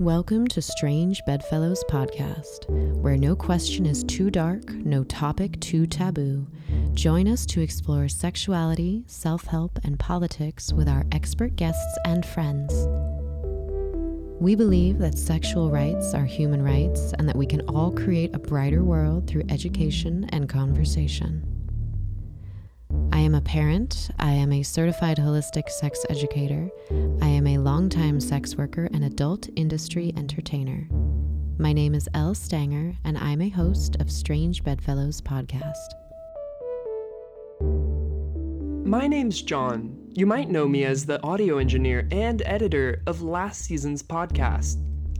Welcome to Strange Bedfellows Podcast, where no question is too dark, no topic too taboo. Join us to explore sexuality, self help, and politics with our expert guests and friends. We believe that sexual rights are human rights and that we can all create a brighter world through education and conversation. I am a parent. I am a certified holistic sex educator. I am longtime sex worker and adult industry entertainer. My name is Elle Stanger, and I'm a host of Strange Bedfellows podcast. My name's John. You might know me as the audio engineer and editor of last season's podcast.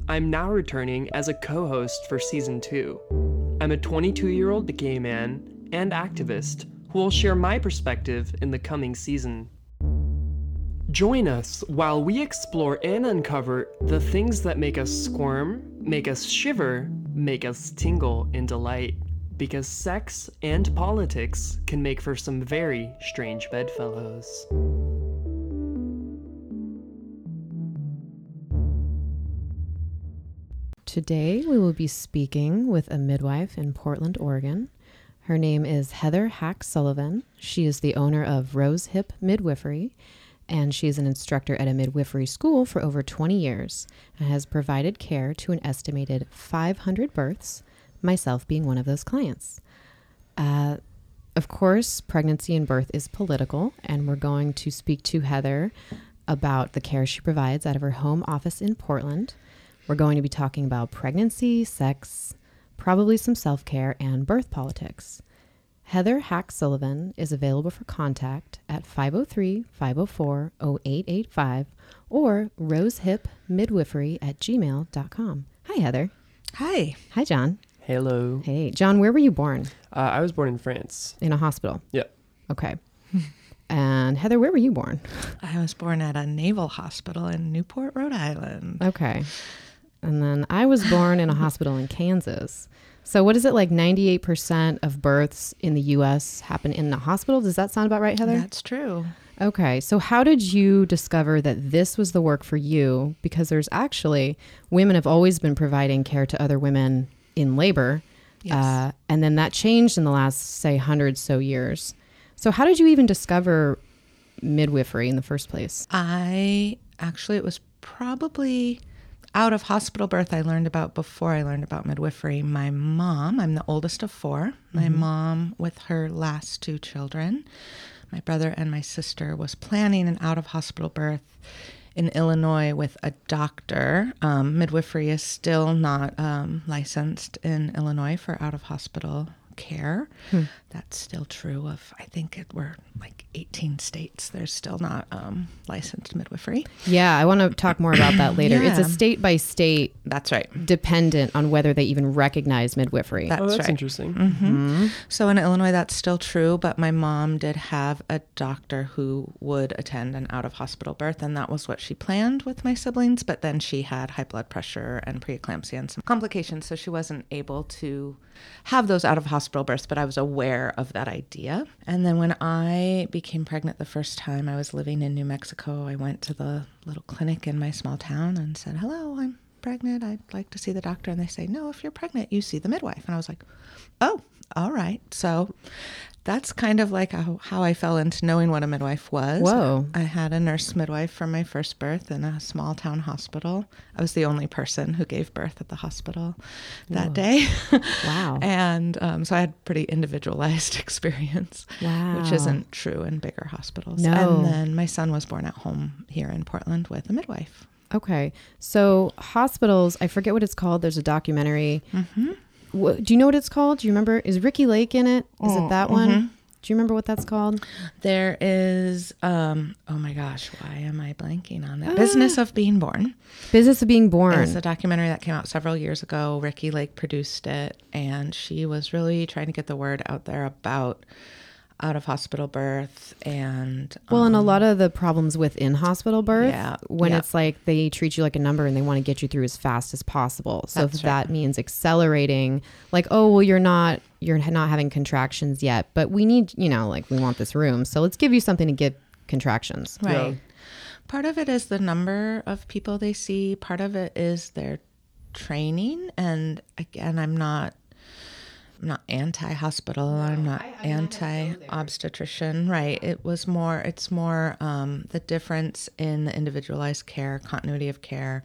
I'm now returning as a co host for season two. I'm a 22 year old gay man and activist who will share my perspective in the coming season. Join us while we explore and uncover the things that make us squirm, make us shiver, make us tingle in delight. Because sex and politics can make for some very strange bedfellows. Today, we will be speaking with a midwife in Portland, Oregon. Her name is Heather Hack Sullivan. She is the owner of Rose Hip Midwifery, and she is an instructor at a midwifery school for over 20 years and has provided care to an estimated 500 births, myself being one of those clients. Uh, of course, pregnancy and birth is political, and we're going to speak to Heather about the care she provides out of her home office in Portland. We're going to be talking about pregnancy, sex, probably some self care, and birth politics. Heather Hack Sullivan is available for contact at 503 504 0885 or rosehipmidwifery at gmail.com. Hi, Heather. Hi. Hi, John. Hello. Hey, John, where were you born? Uh, I was born in France. In a hospital? Yeah. Okay. and Heather, where were you born? I was born at a naval hospital in Newport, Rhode Island. Okay. And then I was born in a hospital in Kansas. So, what is it like 98% of births in the US happen in the hospital? Does that sound about right, Heather? That's true. Okay. So, how did you discover that this was the work for you? Because there's actually women have always been providing care to other women in labor. Yes. Uh, and then that changed in the last, say, hundred so years. So, how did you even discover midwifery in the first place? I actually, it was probably out of hospital birth I learned about before I learned about midwifery. My mom, I'm the oldest of 4 My Mm-hmm. mom, with her last two children, my brother and my sister, was planning an out of hospital birth in Illinois with a doctor. Um, midwifery is still not um, licensed in Illinois for out of hospital care. Hmm. That's still true of, I think it were like 18 states. There's still not um, licensed midwifery. Yeah, I want to talk more about that later. It's a state by state That's right. dependent on whether they even recognize midwifery. That's oh, that's right. interesting. hmm So in Illinois, that's still true, but my mom did have a doctor who would attend an out of hospital birth, and that was what she planned with my siblings. But then she had high blood pressure and preeclampsia and some complications, so she wasn't able to have those out of hospital births. But I was aware of that idea. And then when I became pregnant the first time, I was living in New Mexico. I went to the little clinic in my small town and said, "Hello, I'm." pregnant i'd like to see the doctor and they say no if you're pregnant you see the midwife and i was like oh all right so that's kind of like how, how i fell into knowing what a midwife was Whoa. i had a nurse midwife for my first birth in a small town hospital i was the only person who gave birth at the hospital that day Wow. and um, so i had pretty individualized experience Wow. which isn't true in bigger hospitals No. and then my son was born at home here in portland with a midwife Okay. So, hospitals, I forget what it's called. There's a documentary. mm-hmm. Wha- do you know what it's called? Do you remember? Is Ricki Lake in it? Is it that one? mhm. Do you remember what that's called? There is, um, oh my gosh, why am I blanking on that? Business of Being Born. Business of Being Born. It's a documentary that came out several years ago. Ricki Lake produced it, and she was really trying to get the word out there about out of hospital birth and well, and a um, lot of the problems within hospital birth, Yeah, when yeah. it's like they treat you like a number and they want to get you through as fast as possible. So if right. that means accelerating, like, oh, well, you're not you're not having contractions yet, but we need, you know, like we want this room, so let's give you something to get contractions. right. Part of it is the number of people they see. Part of it is their training. And again, I'm not I'm not anti-hospital. No, I'm not I, I anti-obstetrician. Right. It was more. It's more um, the difference in the individualized care, continuity of care,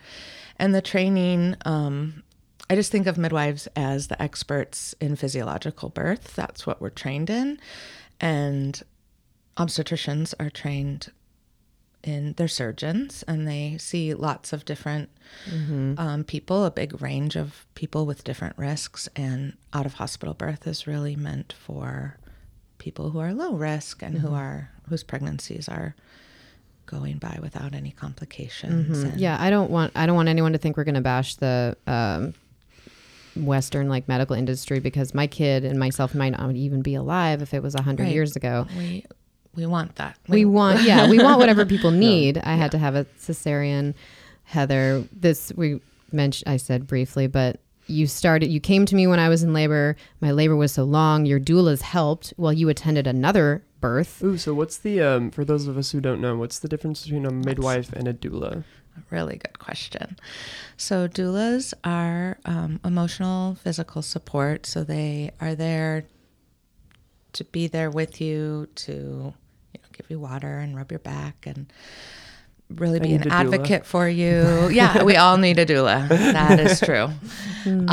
and the training. Um, I just think of midwives as the experts in physiological birth. That's what we're trained in, and obstetricians are trained in they're surgeons and they see lots of different mm-hmm. um, people a big range of people with different risks and out of hospital birth is really meant for people who are low risk and mm-hmm. who are whose pregnancies are going by without any complications mm-hmm. yeah i don't want i don't want anyone to think we're going to bash the um, western like medical industry because my kid and myself might not even be alive if it was a 100 right. years ago we we want that. We, we want, yeah, we want whatever people need. I had to have a cesarean. Heather, this we mentioned, I said briefly, but you started, you came to me when I was in labor. My labor was so long. Your doulas helped while you attended another birth. Ooh, so what's the, um, for those of us who don't know, what's the difference between a midwife and a doula? A really good question. So, doulas are um, emotional, physical support. So, they are there to be there with you, to give you water and rub your back and really be an advocate for you. yeah, we all need a doula. That is true. Um,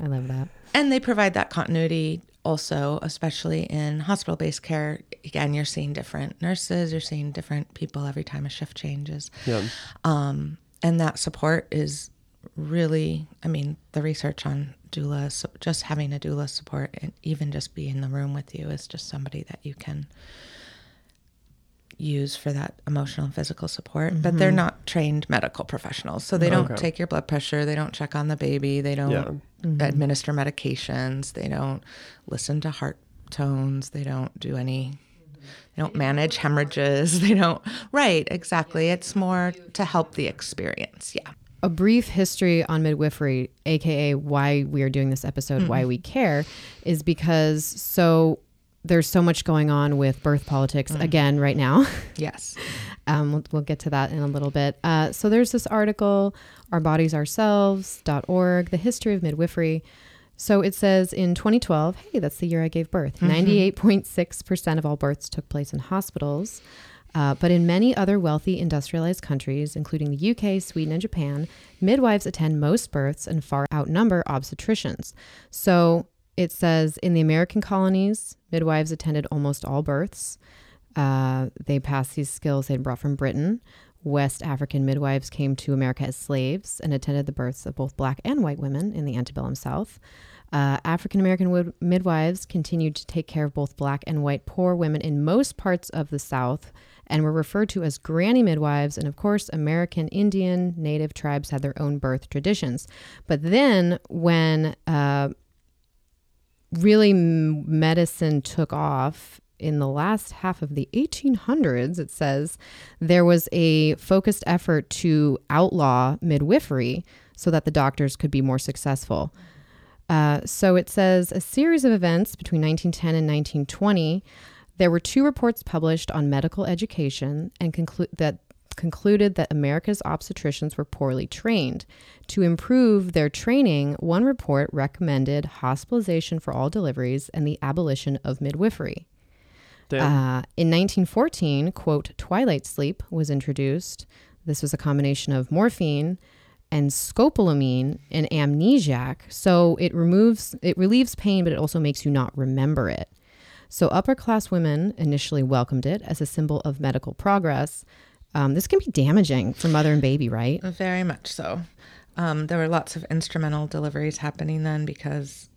I love that. And they provide that continuity also, especially in hospital based care. Again, you're seeing different nurses, you're seeing different people every time a shift changes. Yeah. Um, and that support is really, I mean, the research on doula, so just having a doula support and even just be in the room with you is just somebody that you can use for that emotional and physical support, mm-hmm. but they're mm-hmm. not trained medical professionals. So they don't okay. take your blood pressure, they don't check on the baby, they don't yeah. mm-hmm. administer medications, they don't listen to heart tones, they don't do any they don't manage hemorrhages, they don't Right, exactly. It's more to help the experience. Yeah. A brief history on midwifery, aka why we are doing this episode, mm-hmm. why we care, is because so there's so much going on with birth politics mm. again right now. Yes. um, we'll, we'll, get to that in a little bit. Uh, so there's this article, ourbodiesourselves.org, the history of midwifery. So it says in 2012, hey, that's the year I gave birth. Mm-hmm. 98.6% of all births took place in hospitals. Uh, but in many other wealthy industrialized countries, including the UK, Sweden, and Japan, midwives attend most births and far outnumber obstetricians. So it says in the American colonies, midwives attended almost all births. Uh, they passed these skills they'd brought from Britain. West African midwives came to America as slaves and attended the births of both black and white women in the antebellum South. Uh, African American midwives continued to take care of both black and white poor women in most parts of the South and were referred to as granny midwives. And of course, American Indian native tribes had their own birth traditions. But then, when uh, really medicine took off in the last half of the 1800s, it says, there was a focused effort to outlaw midwifery so that the doctors could be more successful. Uh, so it says a series of events between 1910 and 1920. There were two reports published on medical education and conclude that concluded that America's obstetricians were poorly trained. To improve their training, one report recommended hospitalization for all deliveries and the abolition of midwifery. Uh, in 1914, quote, twilight sleep was introduced. This was a combination of morphine and scopolamine, an amnesiac. So it removes, it relieves pain, but it also makes you not remember it. So upper class women initially welcomed it as a symbol of medical progress, um, this can be damaging for mother and baby, right? Very much so. Um, there were lots of instrumental deliveries happening then because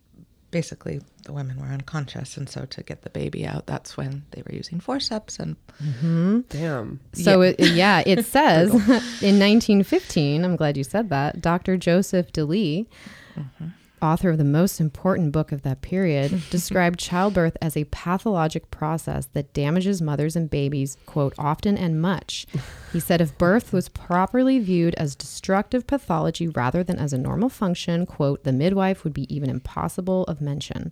basically the women were unconscious and so to get the baby out that's when they were using forceps and mm-hmm. damn so yeah it, yeah, it says in 1915 i'm glad you said that dr joseph delis mm-hmm author of the most important book of that period, described childbirth as a pathologic process that damages mothers and babies, quote, often and much. He said if birth was properly viewed as destructive pathology rather than as a normal function, quote, the midwife would be even impossible of mention.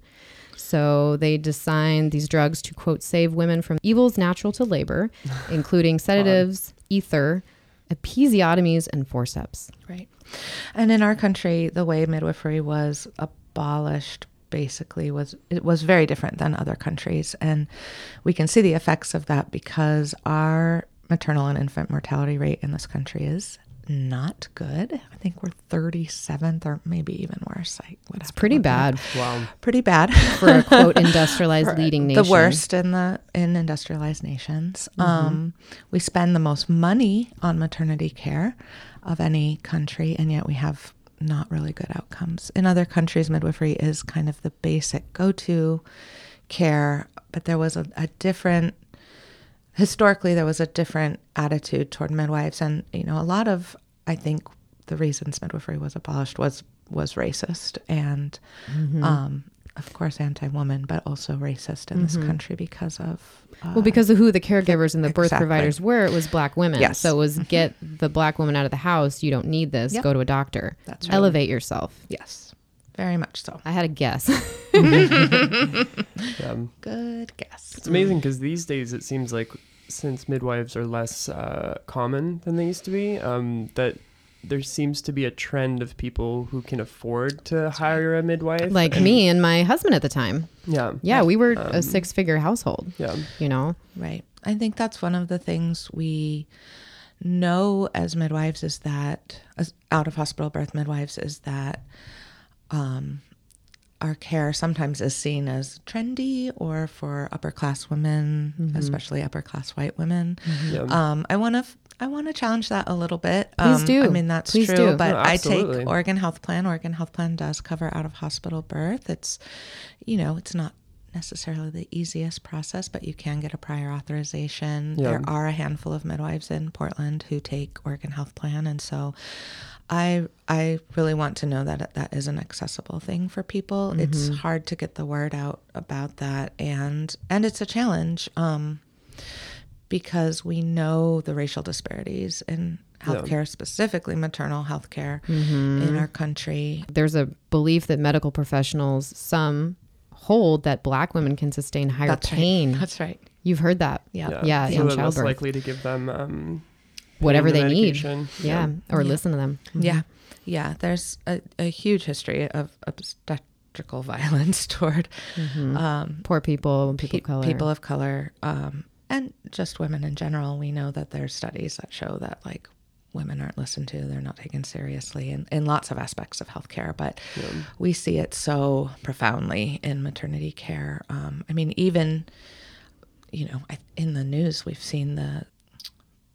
So they designed these drugs to, quote, save women from evils natural to labor, including sedatives, ether, episiotomies, and forceps. Right. And in our country, the way midwifery was abolished basically was it was very different than other countries and we can see the effects of that because our maternal and infant mortality rate in this country is not good. I think we're 37th or maybe even worse. I would It's pretty look up. bad Wow. Pretty bad. for a quote industrialized leading nation. The worst in the in industrialized nations. Mm-hmm. Um, we spend the most money on maternity care of any country, and yet we have not really good outcomes. In other countries, midwifery is kind of the basic go-to care, but there was a, a different historically there was a different attitude toward midwives and you know a lot of i think the reasons midwifery was abolished was was racist and Mm-hmm. um, of course anti-woman but also racist in this country because of uh, Well, because of who the caregivers and the birth Exactly. providers were, it was black women. Yes. So it was get the black woman out of the house. You don't need this. Yep. Go to a doctor. That's right. Elevate yourself. yes very much so I had a guess. Yeah. good guess It's amazing because these days it seems like since midwives are less uh, common than they used to be, um, that there seems to be a trend of people who can afford to hire a midwife. like and- me and my husband at the time. Yeah. Yeah, we were Um, a six figure household, Yeah. you know? Right. I think that's one of the things we know as midwives is that, as out of hospital birth midwives, is that um, our care sometimes is seen as trendy or for upper class women, especially upper class white women. Yeah. Um, I want to. I want to challenge that a little bit. Please Um, do. I mean, that's Please true. do. But No, I take Oregon Health Plan. Oregon Health Plan does cover out of hospital birth. It's, you know, it's not necessarily the easiest process, but you can get a prior authorization. Yeah. There are a handful of midwives in Portland who take Oregon Health Plan, and so I I really want to know that that is an accessible thing for people. It's hard to get the word out about that, and and it's a challenge. Um, because we know the racial disparities in healthcare, specifically maternal healthcare in our country. There's a belief that medical professionals, some hold that black women can sustain higher That's right. pain. That's right. You've heard that. Yeah. Yeah, so in they're less likely to give them um, Whatever pain they need. medication. Yeah. Or listen to them. Yeah. Yeah. There's a, a huge history of obstetrical violence toward um, Poor people, people pe- of color. people of color, um, and just women in general. We know that there's studies that show that like women aren't listened to, they're not taken seriously in, in lots of aspects of healthcare, but we see it so profoundly in maternity care. Um, I mean, even you know, I, in the news, we've seen the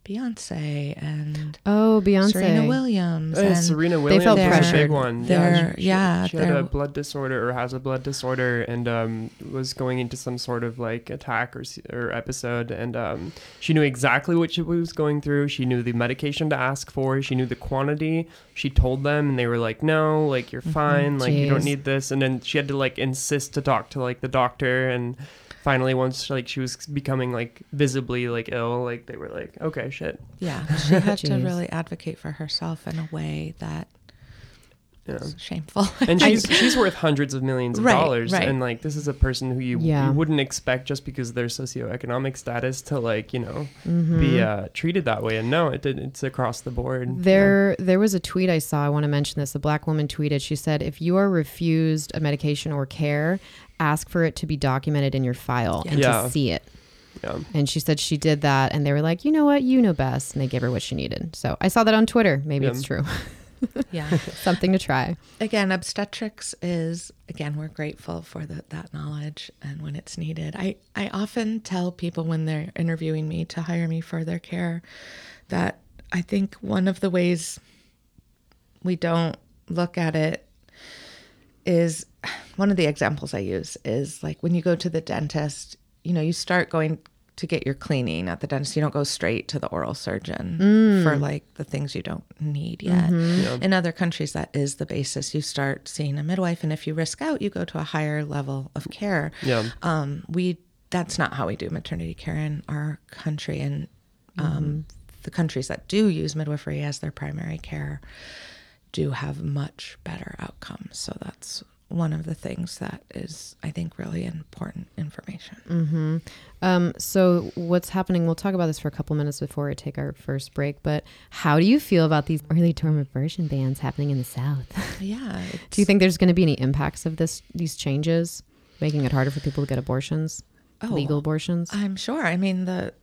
Beyonce and Oh, Beyonce. Serena Williams. Uh, and Serena Williams they felt was a pressured. big one. They're- she, she- yeah, she had a blood disorder or has a blood disorder and um, was going into some sort of like attack or or episode. And um, she knew exactly what she was going through. She knew the medication to ask for. She knew the quantity. She told them, and they were like, "No, like you're fine. Like you don't need this." And then she had to like insist to talk to like the doctor and. Finally, once like she was becoming like visibly like ill, like they were like, okay, shit, yeah, she had to really advocate for herself in a way that yeah. was shameful. and she's she's worth hundreds of millions of Right, dollars right. and like this is a person who you, Yeah. you wouldn't expect just because of their socioeconomic status to like you know Mm-hmm. be uh, treated that way and no it did, it's across the board There, there was a tweet I saw. I want to mention this. A black woman tweeted. She said, "If you are refused a medication or care, ask for it to be documented in your file and Yeah. to see it." yeah And she said she did that, and they were like, "You know what? You know best," and they gave her what she needed. So I saw that on Twitter. Maybe Yeah. it's true. yeah. Something to try. Again, obstetrics is again we're grateful for the, that knowledge and when it's needed. I I often tell people when they're interviewing me to hire me for their care that I think one of the ways we don't look at it is one of the examples I use is like when you go to the dentist, you know, you start going to get your cleaning at the dentist. You don't go straight to the oral surgeon for like the things you don't need yet. In other countries, that is the basis. You start seeing a midwife, and if you risk out, you go to a higher level of care. yeah Um, we that's not how we do maternity care in our country, and um, the countries that do use midwifery as their primary care do have much better outcomes. So that's one of the things that is, I think, really important information. Mm-hmm. Um, so what's happening? We'll talk about this for a couple minutes before we take our first break. But how do you feel about these early term abortion bans happening in the South? Yeah. do you think there's going to be any impacts of this these changes, making it harder for people to get abortions, Oh, legal abortions? I'm sure. I mean, the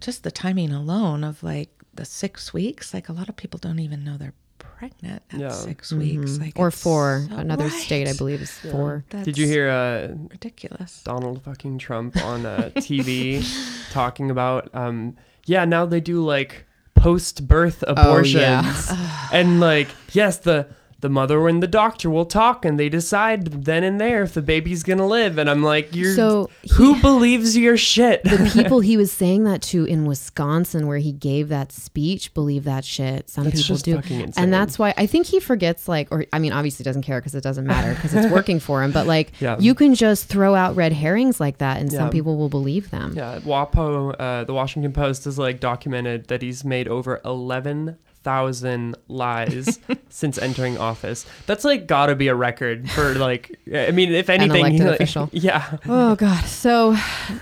just the timing alone of like the six weeks, like a lot of people don't even know they're pregnant at Yeah. six weeks. Like Mm-hmm. or it's four. so- Another Right. state, I believe, is four. Did you hear uh, ridiculous? Donald fucking Trump on uh, TV talking about, um, yeah, now they do like post birth abortions. yeah. and like, yes, the the mother and the doctor will talk and they decide then and there if the baby's gonna live. And I'm like, you're So who believes your shit? the people he was saying that to in Wisconsin, where he gave that speech, believe that shit. Some That's people do, and that's why I think he forgets. Like, or I mean, obviously doesn't care because it doesn't matter because it's working for him. But like, Yeah. you can just throw out red herrings like that, and Yeah. some people will believe them. Yeah, WAPO, uh, the Washington Post has like documented that he's made over eleven thousand lies since entering office. That's like got to be a record for like. I mean, if anything, elected he, like- official. Yeah, Oh God. So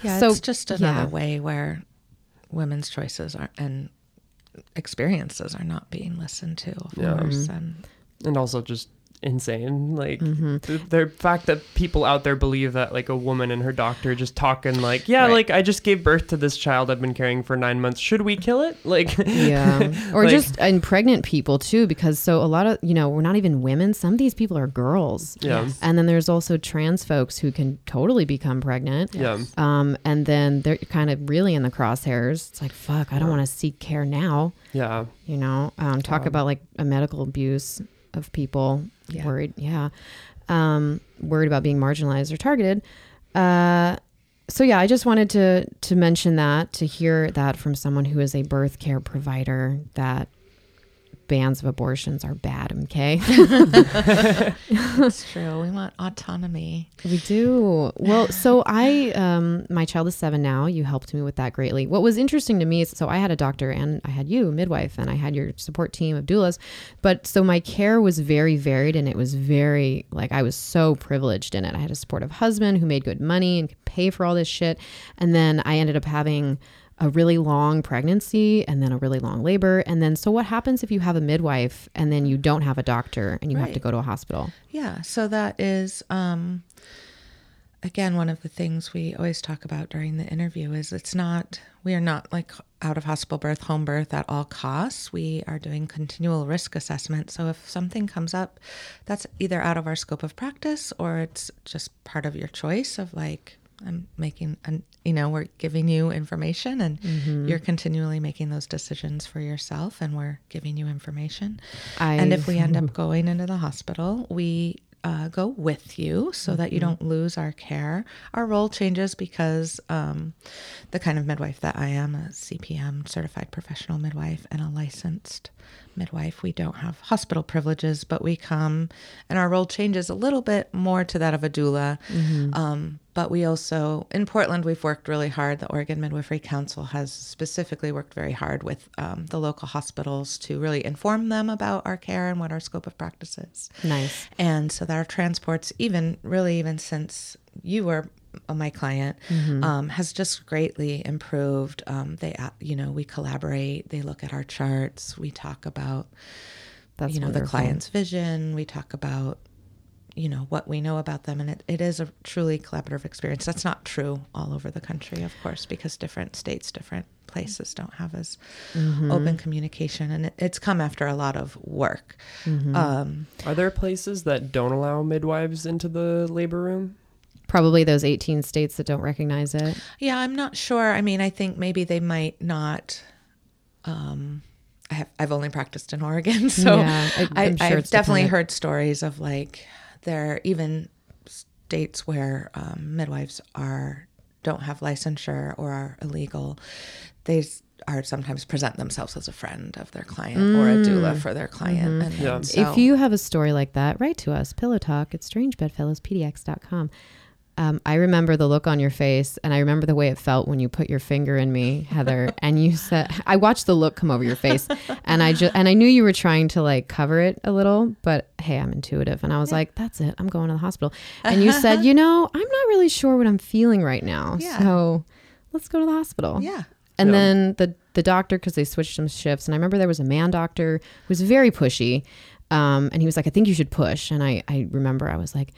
Yeah, so it's just another yeah. way where women's choices are and experiences are not being listened to, of Yeah. course. Mm-hmm. And and also just insane. Like Mm-hmm. the, the fact that people out there believe that like a woman and her doctor just talking like, yeah, Right. like I just gave birth to this child I've been carrying for nine months. Should we kill it? Like, yeah, or Like- just and pregnant people too, because so a lot of you know we're not even women. Some of these people are girls. yeah, And then there's also trans folks who can totally become pregnant. yeah, Um, and then they're kind of really in the crosshairs. It's like, fuck, I don't want to seek care now. yeah. You know, um, talk about like a medical abuse of people Yeah. worried. Yeah. Um, worried about being marginalized or targeted. Uh, so yeah, I just wanted to, to mention that, to hear that from someone who is a birth care provider that bans of abortions are bad. Okay. That's true. We want autonomy. We do. Well, so I, um, my child is seven now. You helped me with that greatly. What was interesting to me is, so I had a doctor and I had you, midwife, and I had your support team of doulas. But so my care was very varied and it was very, like, I was so privileged in it. I had a supportive husband who made good money and could pay for all this shit. And then I ended up having a really long pregnancy and then a really long labor. And then, so what happens if you have a midwife and then you don't have a doctor and you have to go to a hospital? Yeah. So that is, um, again, one of the things we always talk about during the interview is it's not, we are not like out of hospital birth, home birth at all costs. We are doing continual risk assessment. So if something comes up that's either out of our scope of practice or it's just part of your choice of like, I'm making, an, you know, we're giving you information and you're continually making those decisions for yourself and we're giving you information. I, And if we end up going into the hospital, we uh, go with you so that you don't lose our care. Our role changes because um, the kind of midwife that I am, a CPM certified professional midwife and a licensed midwife, we don't have hospital privileges, but we come and our role changes a little bit more to that of a doula. Um, but we also, in Portland, we've worked really hard. The Oregon Midwifery Council has specifically worked very hard with um, the local hospitals to really inform them about our care and what our scope of practice is. nice. And so that our transports, even really, even since you were my client, Mm-hmm. um, has just greatly improved. Um, they, uh, you know, we collaborate. They look at our charts. We talk about, That's you know, the client's vision. We talk about, you know, what we know about them, and it, it is a truly collaborative experience. That's not true all over the country, of course, because different states, different places don't have as Mm-hmm. open communication, and it, it's come after a lot of work. Mm-hmm. Um, Are there places that don't allow midwives into the labor room? Probably those 18 states that don't recognize it. Yeah, I'm not sure. I mean, I think maybe they might not. Um, I have I've only practiced in Oregon, so Yeah, I- I, I'm sure I've definitely dependent. heard stories of like there are even states where um, midwives are don't have licensure or are illegal. They are sometimes present themselves as a friend of their client or a doula for their client. And, Yeah. so, Mm. Mm-hmm. if you have a story like that, write to us, pillow talk at strangebedfellowspdx.com. Um, I remember the look on your face, and I remember the way it felt when you put your finger in me, Heather. and you said, "I watched the look come over your face, and I just and I knew you were trying to like cover it a little, but hey, I'm intuitive, and I was yeah. like, that's it, I'm going to the hospital." And you said, "You know, I'm not really sure what I'm feeling right now, yeah. so let's go to the hospital." Yeah. And yeah. then the the doctor, because they switched some shifts, and I remember there was a man doctor who was very pushy, um, and he was like, "I think you should push," and I I remember I was like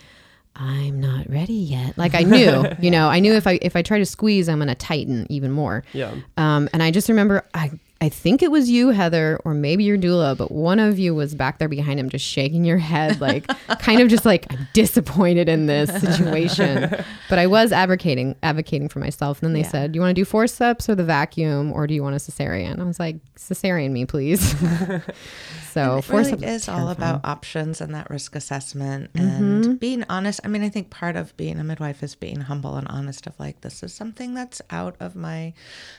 I'm not ready yet. Like I knew, you know, I knew if I if I try to squeeze, I'm gonna tighten even more. Yeah. Um, and I just remember I I think it was you, Heather, or maybe your doula, but one of you was back there behind him, just shaking your head, like kind of just like I'm disappointed in this situation. But I was advocating advocating for myself. And then they yeah. said, "Do you want to do forceps or the vacuum, or do you want a cesarean?" I was like, "Cesarean me, please." So it really is all about options and that risk assessment and mm-hmm. being honest. I mean, I think part of being a midwife is being humble and honest of like, this is something that's out of my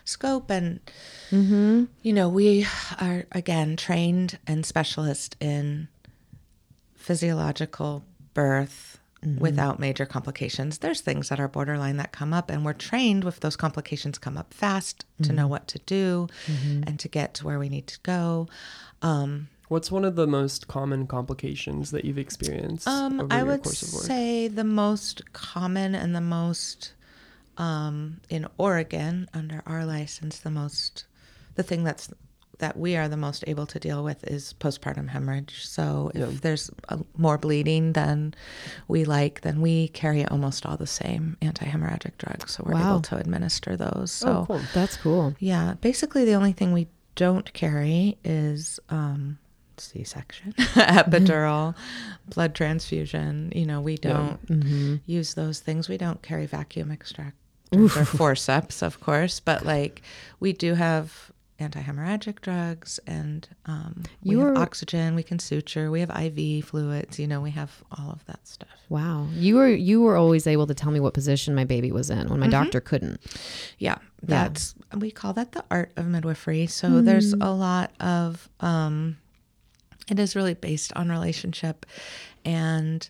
scope. And, mm-hmm. you know, we are, again, trained and specialist in physiological birth Mm-hmm. without major complications. There's things that are borderline that come up, and we're trained with those complications come up fast mm-hmm. to know mm-hmm. what to do mm-hmm. and to get to where we need to go. Um, What's one of the most common complications that you've experienced? Um, I would say the most common and the most um, in Oregon under our license, the most the thing that's that we are the most able to deal with is postpartum hemorrhage. So if yeah. there's a, more bleeding than we like, then we carry almost all the same anti-hemorrhagic drugs. So we're wow. able to administer those. So oh, cool. that's cool. Yeah, basically the only thing we don't carry is um, C-section, epidural, blood transfusion. You know, we don't yeah. mm-hmm. use those things. We don't carry vacuum extract or forceps, of course, but like we do have anti-hemorrhagic drugs and um, we have oxygen we can suture we have iv fluids you know we have all of that stuff wow you were you were always able to tell me what position my baby was in when my mm-hmm. doctor couldn't yeah that's yeah. we call that the art of midwifery so mm. there's a lot of um, it is really based on relationship. And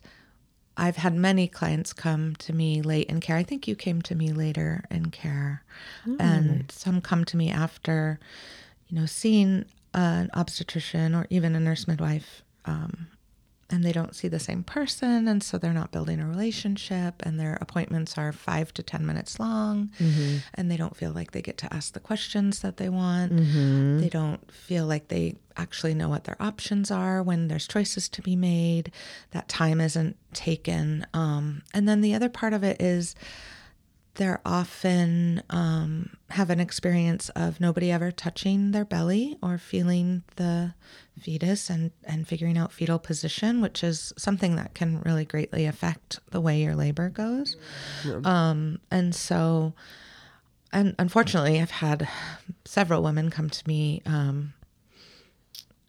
I've had many clients come to me late in care. I think you came to me later in care. Mm. And some come to me after, you know, seeing an obstetrician or even a nurse midwife um, and they don't see the same person and so they're not building a relationship and their appointments are five to ten minutes long mm-hmm. and they don't feel like they get to ask the questions that they want mm-hmm. they don't feel like they actually know what their options are when there's choices to be made that time isn't taken um, and then the other part of it is they're often um, have an experience of nobody ever touching their belly or feeling the fetus and, and figuring out fetal position, which is something that can really greatly affect the way your labor goes. Yeah. Um, and so, and unfortunately, I've had several women come to me um,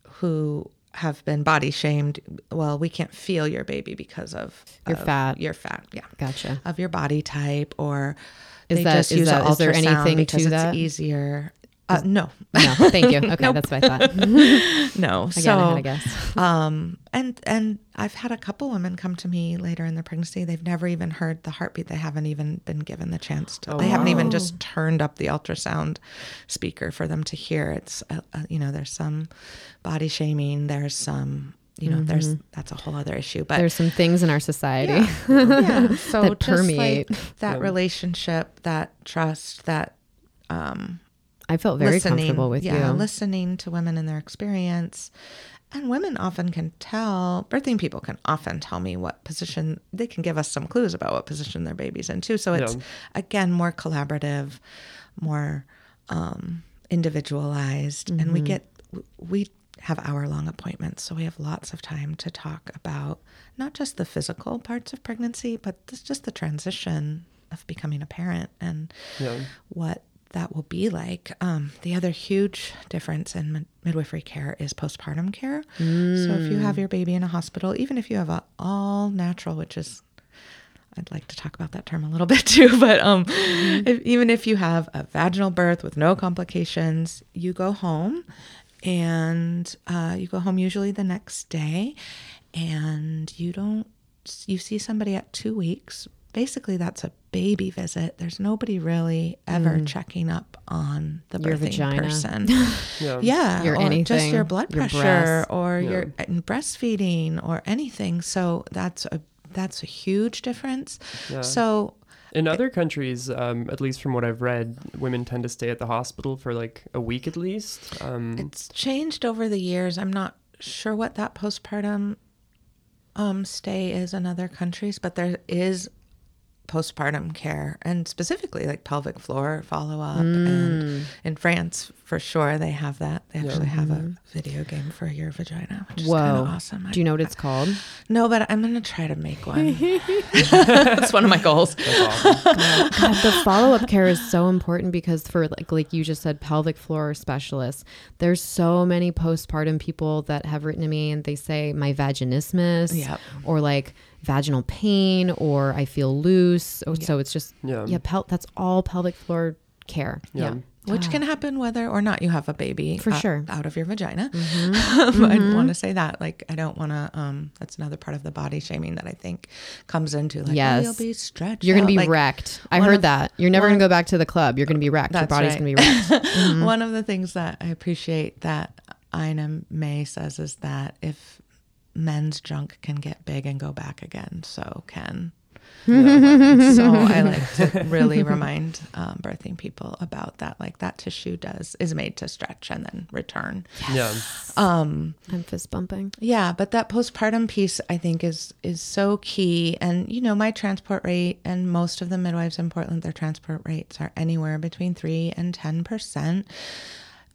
who have been body shamed. Well, we can't feel your baby because of your fat. Your fat, yeah. Gotcha. Of your body type, or is they that, just is use that, there anything because to it's that? easier. Uh, no, no, thank you. Okay, that's what I thought. no, Again, so I, I guess. um, and and I've had a couple women come to me later in their pregnancy. They've never even heard the heartbeat. They haven't even been given the chance to. Oh, they haven't even just turned up the ultrasound speaker for them to hear. It's uh, uh, you know there's some body shaming. There's some you know, mm-hmm. there's that's a whole other issue. But there's some things in our society yeah. yeah. So that permeate like that yeah. relationship, that trust, that um, I felt very comfortable with yeah, you. listening to women and their experience. And women often can tell, birthing people can often tell me what position, they can give us some clues about what position their baby's in too. So it's, yeah. again, more collaborative, more um, individualized. Mm-hmm. And we mm-hmm. get, we have hour long appointments. So we have lots of time to talk about not just the physical parts of pregnancy, but just the transition of becoming a parent and yeah. what that will be like. Um, the other huge difference in mid- midwifery care is postpartum care. Mm. So if you have your baby in a hospital, even if you have a all natural, which is I'd like to talk about that term a little bit too, but um, mm-hmm. if, even if you have a vaginal birth with no complications, you go home and uh, you go home usually the next day and you don't, you see somebody at two weeks basically that's a baby visit. There's nobody really ever checking up on the Mm. Your birthing vagina. person. Yeah. yeah, Your or just your blood pressure breast. or Yeah. your and breastfeeding or anything. So that's a that's a huge difference. Yeah. So In other countries, um, at least from what I've read, women tend to stay at the hospital for like a week at least. Um, It's changed over the years. I'm not sure what that postpartum um, stay is in other countries, but there is postpartum care and specifically like pelvic floor follow up. Mm. And in France, for sure, they have that. They actually have a video game for your vagina, which is kind Mm-hmm. Whoa. of awesome. Do you know what it's called? no, but I'm going to try to make one. That's one of my goals. that's awesome. God, the follow up care is so important because for like like you just said, pelvic floor specialists. There's so many postpartum people that have written to me and they say my vaginismus Yep. or like vaginal pain or I feel loose. Or, So it's just Yeah. yeah, pel- that's all pelvic floor care. Yeah. Which can happen whether or not you have a baby For out- sure. Mm-hmm. out of your vagina. I want to say that. Like, I don't want to. Um, that's another part of the body shaming that I think comes into like, Yes. oh, you'll be stretched. You're gonna be Like, wrecked. I heard of- that. You're never gonna go back to the club. You're gonna be wrecked. Your body's right. gonna be wrecked. Mm-hmm. One of the things that I appreciate that Ina May says is that if men's junk can get big and go back again, so can. so I like to really remind um, birthing people about that. Like that tissue does is made to stretch and then return. Yeah. Um, I'm fist bumping. yeah, but that postpartum piece I think is is so key. And you know, my transport rate and most of the midwives in Portland, their transport rates are anywhere between three and ten percent.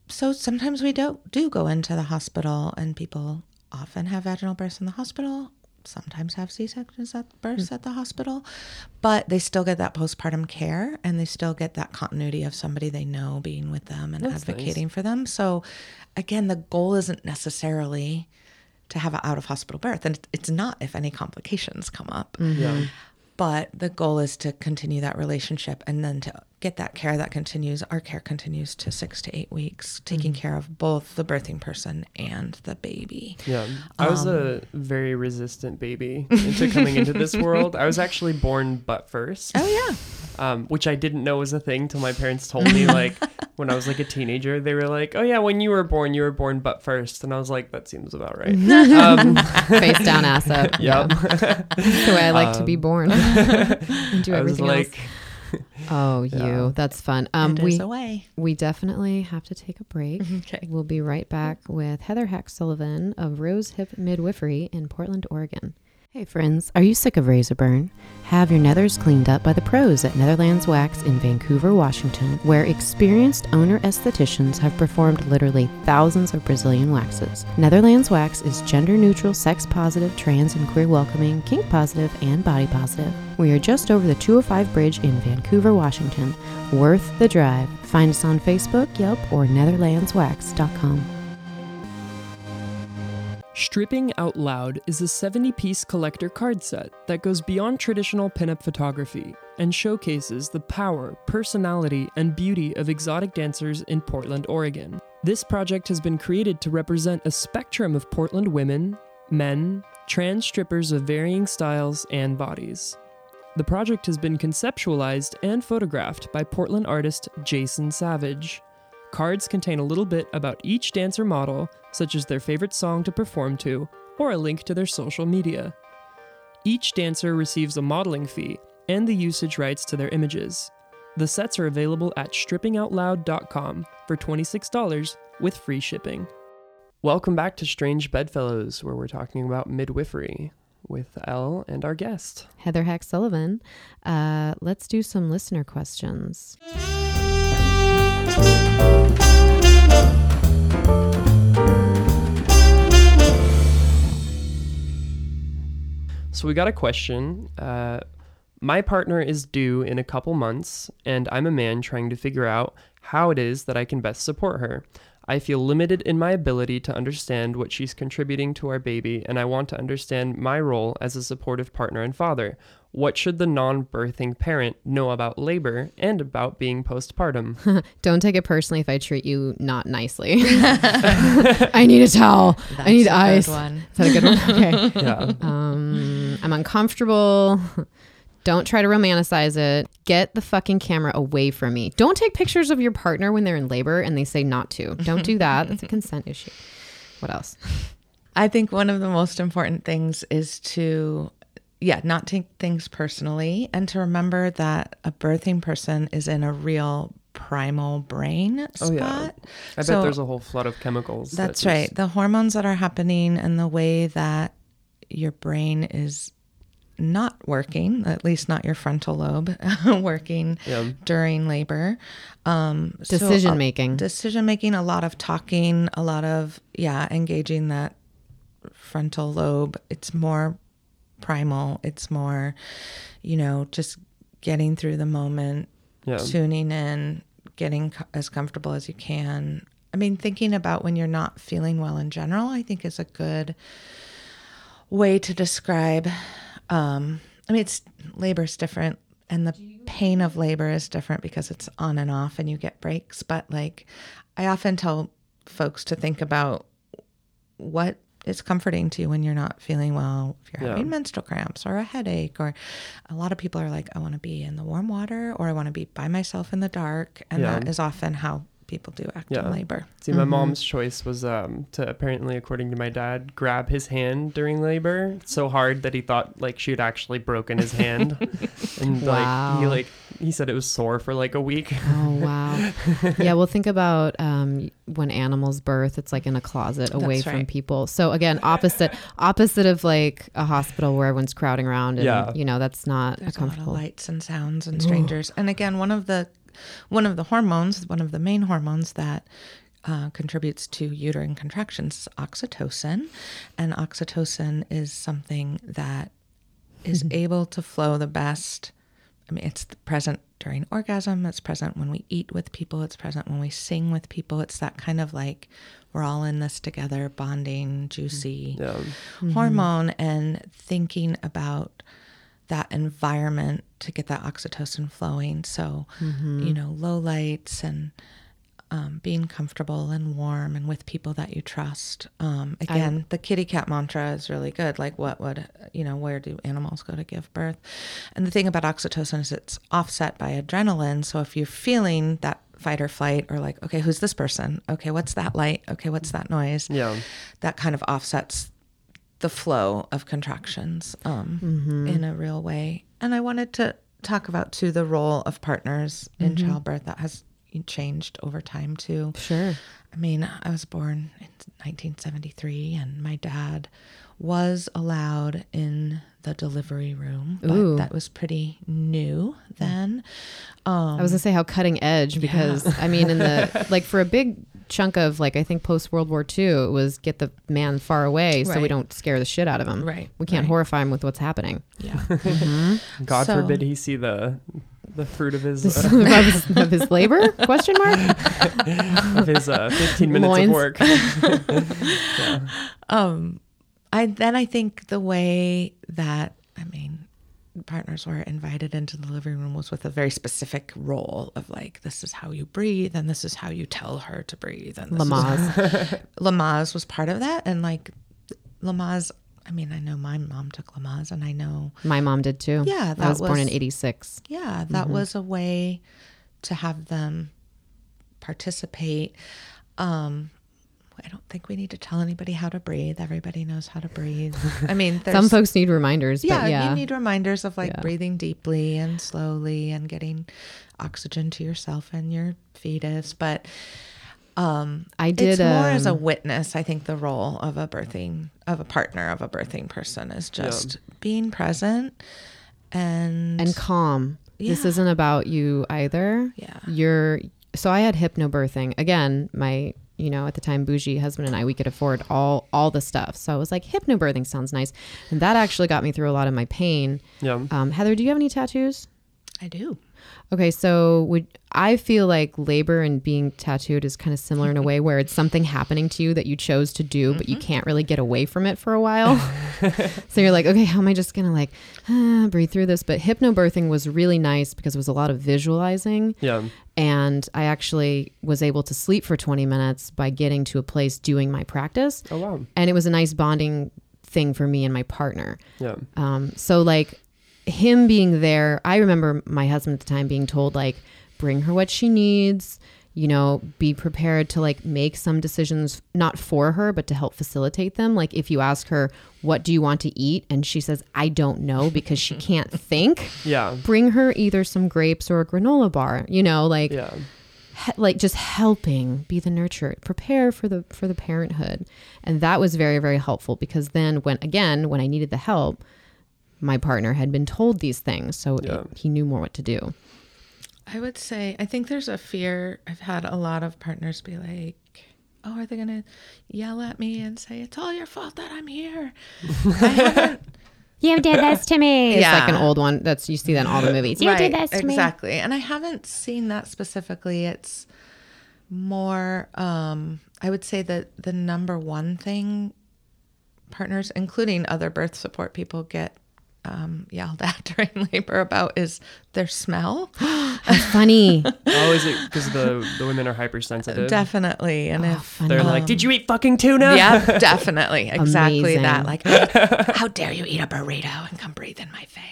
So sometimes we don't do go into the hospital, and people often have vaginal births in the hospital. Sometimes have C sections at births hmm. at the hospital, but they still get that postpartum care, and they still get that continuity of somebody they know being with them and That's nice. advocating for them. So, again, the goal isn't necessarily to have an out of hospital birth, and it's not if any complications come up. Mm-hmm. Yeah. But the goal is to continue that relationship and then to get that care that continues. Our care continues to six to eight weeks, taking care of both the birthing person and the baby. Yeah. I was a very resistant baby into coming into this world. I was actually born butt first. Oh, yeah. um, which I didn't know was a thing till my parents told me. Like when I was like a teenager, they were like, "Oh yeah, when you were born, you were born butt first. and I was like, "That seems about right." um, Face down, ass up. yep. That's the way I like to be born. and do I was everything like, else. Oh, you. That's fun. Um, we a way. we definitely have to take a break. Okay. We'll be right back with Heather Hack Sullivan of Rose Hip Midwifery in Portland, Oregon. Hey friends, are you sick of razor burn? Have your nethers cleaned up by the pros at Netherlands Wax in Vancouver, Washington, where experienced owner estheticians have performed literally thousands of Brazilian waxes. Netherlands Wax is gender neutral, sex positive, trans and queer welcoming, kink positive, and body positive. We are just over the 205 bridge in Vancouver, Washington. Worth the drive. Find us on Facebook, Yelp, or netherlandswax.com. Stripping Out Loud is a 70 piece collector card set that goes beyond traditional pinup photography and showcases the power, personality, and beauty of exotic dancers in Portland, Oregon. This project has been created to represent a spectrum of Portland women, men, trans strippers of varying styles and bodies. The project has been conceptualized and photographed by Portland artist Jason Savage. Cards contain a little bit about each dancer model, such as their favorite song to perform to, or a link to their social media. Each dancer receives a modeling fee and the usage rights to their images. The sets are available at strippingoutloud.com for $26 with free shipping. Welcome back to Strange Bedfellows, where we're talking about midwifery with Elle and our guest. Heather Hack Sullivan. Uh, let's do some listener questions. So we got a question. Uh, my partner is due in a couple months, and I'm a man trying to figure out how it is that I can best support her. I feel limited in my ability to understand what she's contributing to our baby, and I want to understand my role as a supportive partner and father. What should the non birthing parent know about labor and about being postpartum? Don't take it personally if I treat you not nicely. I need a towel. I need That's a good ice. one. Is that a good one? Okay. yeah. Um, I'm uncomfortable. Don't try to romanticize it. Get the fucking camera away from me. Don't take pictures of your partner when they're in labor and they say not to. Don't do that. That's a consent issue. What else? I think one of the most important things is to, yeah, not take things personally and to remember that a birthing person is in a real primal brain spot. Oh, yeah. I So- bet there's a whole flood of chemicals. that That's just- right. The hormones that are happening and the way that your brain is not working, at least not your frontal lobe working Yeah. during labor. Um, so Decision a- making. decision making, a lot of talking, a lot of, yeah, engaging that frontal lobe. It's more primal. It's more, you know, just getting through the moment, Yeah. tuning in, getting co- as comfortable as you can. I mean, thinking about when you're not feeling well in general, I think is a good way to describe. Um, I mean, it's labor's different, and the pain of labor is different because it's on and off, and you get breaks. But like, I often tell folks to think about what is comforting to you when you're not feeling well. If you're Yeah. having menstrual cramps or a headache, or a lot of people are like, I want to be in the warm water, or I want to be by myself in the dark, and Yeah. that is often how people do act Yeah. in labor. See, my mom's choice was um, to apparently, according to my dad, grab his hand during labor so hard that he thought like she had actually broken his hand, and like he like he said it was sore for like a week. Oh wow. yeah, well think about um, when animals birth, it's like in a closet away That's from right. people. So again, opposite opposite of like a hospital where everyone's crowding around and Yeah. you know, that's not There's a a lot of lights and sounds and strangers. and again, one of the one of the hormones, one of the main hormones that uh, contributes to uterine contractions is oxytocin, and oxytocin is something that is hmm. able to flow the best. I mean, it's present during orgasm. It's present when we eat with people. It's present when we sing with people. It's that kind of like we're all in this together, bonding, hmm. juicy Yeah, mm-hmm. hormone and thinking about that environment to get that oxytocin flowing. So, you know, low lights and um, being comfortable and warm and with people that you trust. Um, again, the kitty cat mantra is really good. Like, what would, you know, where do animals go to give birth? And the thing about oxytocin is it's offset by adrenaline. So if you're feeling that fight or flight, or like, okay, who's this person? Okay, what's that light? Okay, what's that noise? yeah, that kind of offsets the flow of contractions um, Mm-hmm. in a real way. And I wanted to talk about too the role of partners in Mm-hmm. childbirth that has changed over time too. Sure. I mean, I was born in 1973, and my dad was allowed in the delivery room, but Ooh. that was pretty new then. Um, I was gonna say how cutting edge because I mean in the like for a big chunk of like I think post World War II it was get the man far away so we don't scare the shit out of him. Right, We can't right. horrify him with what's happening. yeah. God So- forbid he see the the fruit of his uh, of, his, of his labor? Question mark. of his uh, 15 minutes Loins. of work. um i then i think the way that i mean partners were invited into the living room was with a very specific role of like this is how you breathe and this is how you tell her to breathe and this Lamaze. lamaze was part of that and like lamaze i mean i know my mom took lamaze and i know My mom did too. Yeah, I that was, born in '86. yeah that Mm-hmm. was a way to have them participate um I don't think we need to tell anybody how to breathe. Everybody knows how to breathe. I mean, there's Some folks need reminders, yeah, but yeah, you need reminders of like Yeah. breathing deeply and slowly and getting oxygen to yourself and your fetus. But um, I did. it's more as a um, witness. I think the role of a birthing of a partner of a birthing person is just being present and and calm. This isn't about you either. Yeah. You're so I had hypnobirthing. Again, my you know, at the time bougie husband and I we could afford all all the stuff. So I was like, hypnobirthing sounds nice. And that actually got me through a lot of my pain. Yeah. Um, Heather, do you have any tattoos? I do. Okay, so would I feel like labor and being tattooed is kind of similar in a way where it's something happening to you that you chose to do, but you can't really get away from it for a while. so you're like, okay, how am I just gonna like ah, breathe through this? But hypnobirthing was really nice because it was a lot of visualizing, Yeah. and I actually was able to sleep for 20 minutes by getting to a place doing my practice, Oh wow. and it was a nice bonding thing for me and my partner. Yeah. Um, so like him being there, I remember my husband at the time being told like bring her what she needs, you know, be prepared to like make some decisions not for her but to help facilitate them. Like if you ask her what do you want to eat and she says I don't know because she can't think, Yeah. bring her either some grapes or a granola bar, you know, like Yeah. he- like just helping be the nurturer prepare for the for the parenthood and that was very very helpful because then when again when i needed the help my partner had been told these things so it- he knew more what to do I would say I think there's a fear. I've had a lot of partners be like, "Oh, are they going to yell at me and say it's all your fault that I'm here?" I haven't You did this to me. it's like an old one that's you see that in all the movies You did this to me. exactly. And I haven't seen that specifically. It's more um I would say that the number one thing partners, including other birth support people, get um, yelled at during labor about is their smell. That's funny Oh, is it because the the women are hypersensitive? Definitely. And if funny. They're like, "Did you eat fucking tuna?" yeah, definitely. Exactly that. Like, how dare you eat a burrito and come breathe in my face?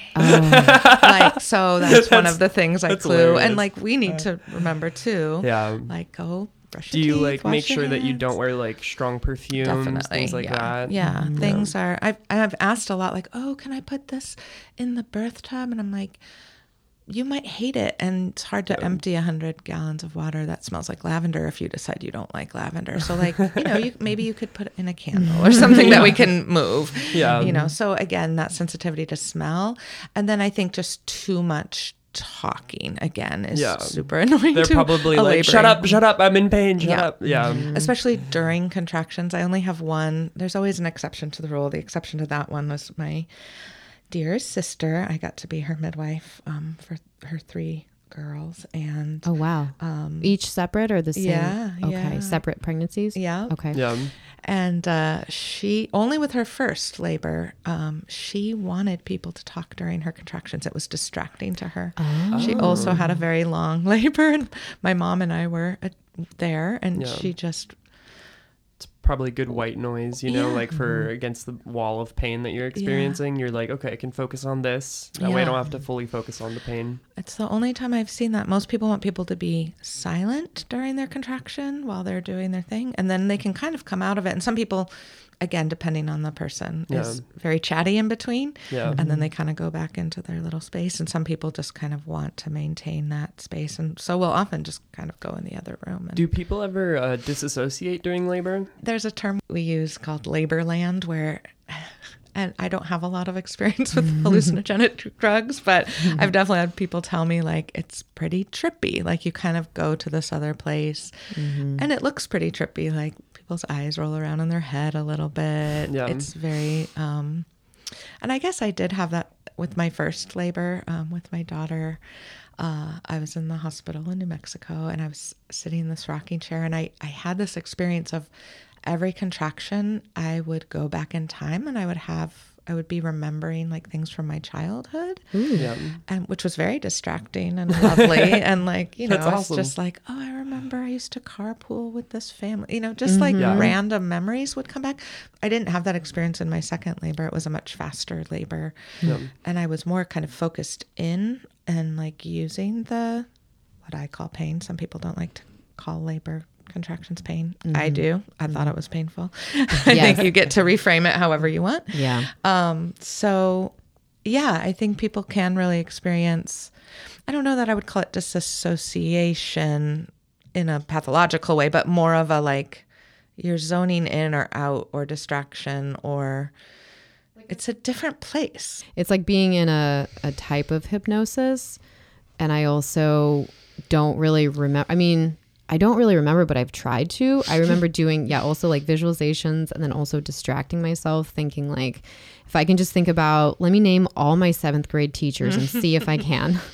like, so that's, one of the things I that's clue. hilarious. And like, we need to remember too. Yeah. Like, go brush Do you teeth, like make sure that you don't wear like strong perfumes, Definitely, things like yeah. that? Yeah, mm-hmm. things are. I've I've asked a lot, like, oh, can I put this in the birth tub? And I'm like, you might hate it, and it's hard to empty a hundred gallons of water that smells like lavender if you decide you don't like lavender. So, like, you know, you maybe you could put it in a candle or something that we can move. Yeah. you know. So again, that sensitivity to smell, and then I think just too much talking again is Yeah. super annoying. They're to probably a like, "Shut up, shut up! I'm in pain. Shut Yeah. up." Yeah. especially during contractions. I only have one. There's always an exception to the rule. The exception to that one was my dear sister. I got to be her midwife um, for her three girls, and oh wow each separate or the same yeah, okay yeah. separate pregnancies yeah, okay Yeah. And uh, she only with her first labor, um, she wanted people to talk during her contractions. It was distracting to her. She also had a very long labor, and my mom and I were uh, there, and Yeah. she just probably good white noise, you know, Yeah. like for mm-hmm. against the wall of pain that you're experiencing. You're like, okay, I can focus on this. That way I don't have to fully focus on the pain. It's the only time I've seen that. Most people want people to be silent during their contraction while they're doing their thing, and then they can kind of come out of it. And some people, again, depending on the person, is very chatty in between. Yeah. And then they kind of go back into their little space. And some people just kind of want to maintain that space. And so we'll often just kind of go in the other room. And Do people ever uh, disassociate during labor? there's a term we use called labor land where and I don't have a lot of experience with hallucinogenic drugs, but I've definitely had people tell me like it's pretty trippy. Like you kind of go to this other place and it looks pretty trippy. Like people's eyes roll around in their head a little bit. Yeah. It's very um and I guess I did have that with my first labor um, with my daughter. Uh, I was in the hospital in New Mexico and I was sitting in this rocking chair and I, I had this experience of every contraction I would go back in time and I would have I would be remembering like things from my childhood. Yeah. and which was very distracting and lovely. And like you know That's it's awesome. just like oh I remember I used to carpool with this family. You know just like mm-hmm. Yeah. random memories would come back. I didn't have that experience in my second labor. It was a much faster labor. And I was more kind of focused in and like using the what I call pain. Some people don't like to call labor contractions pain I do I thought it was painful I think you get to reframe it however you want yeah um, so yeah, I think people can really experience I don't know that I would call it disassociation in a pathological way, but more of a like you're zoning in or out or distraction or it's a different place. It's like being in a, a type of hypnosis. And I also don't really remember. I mean, I don't really remember, but I've tried to. I remember doing, yeah, also like visualizations and then also distracting myself, thinking like, if I can just think about, let me name all my seventh grade teachers and see if I can.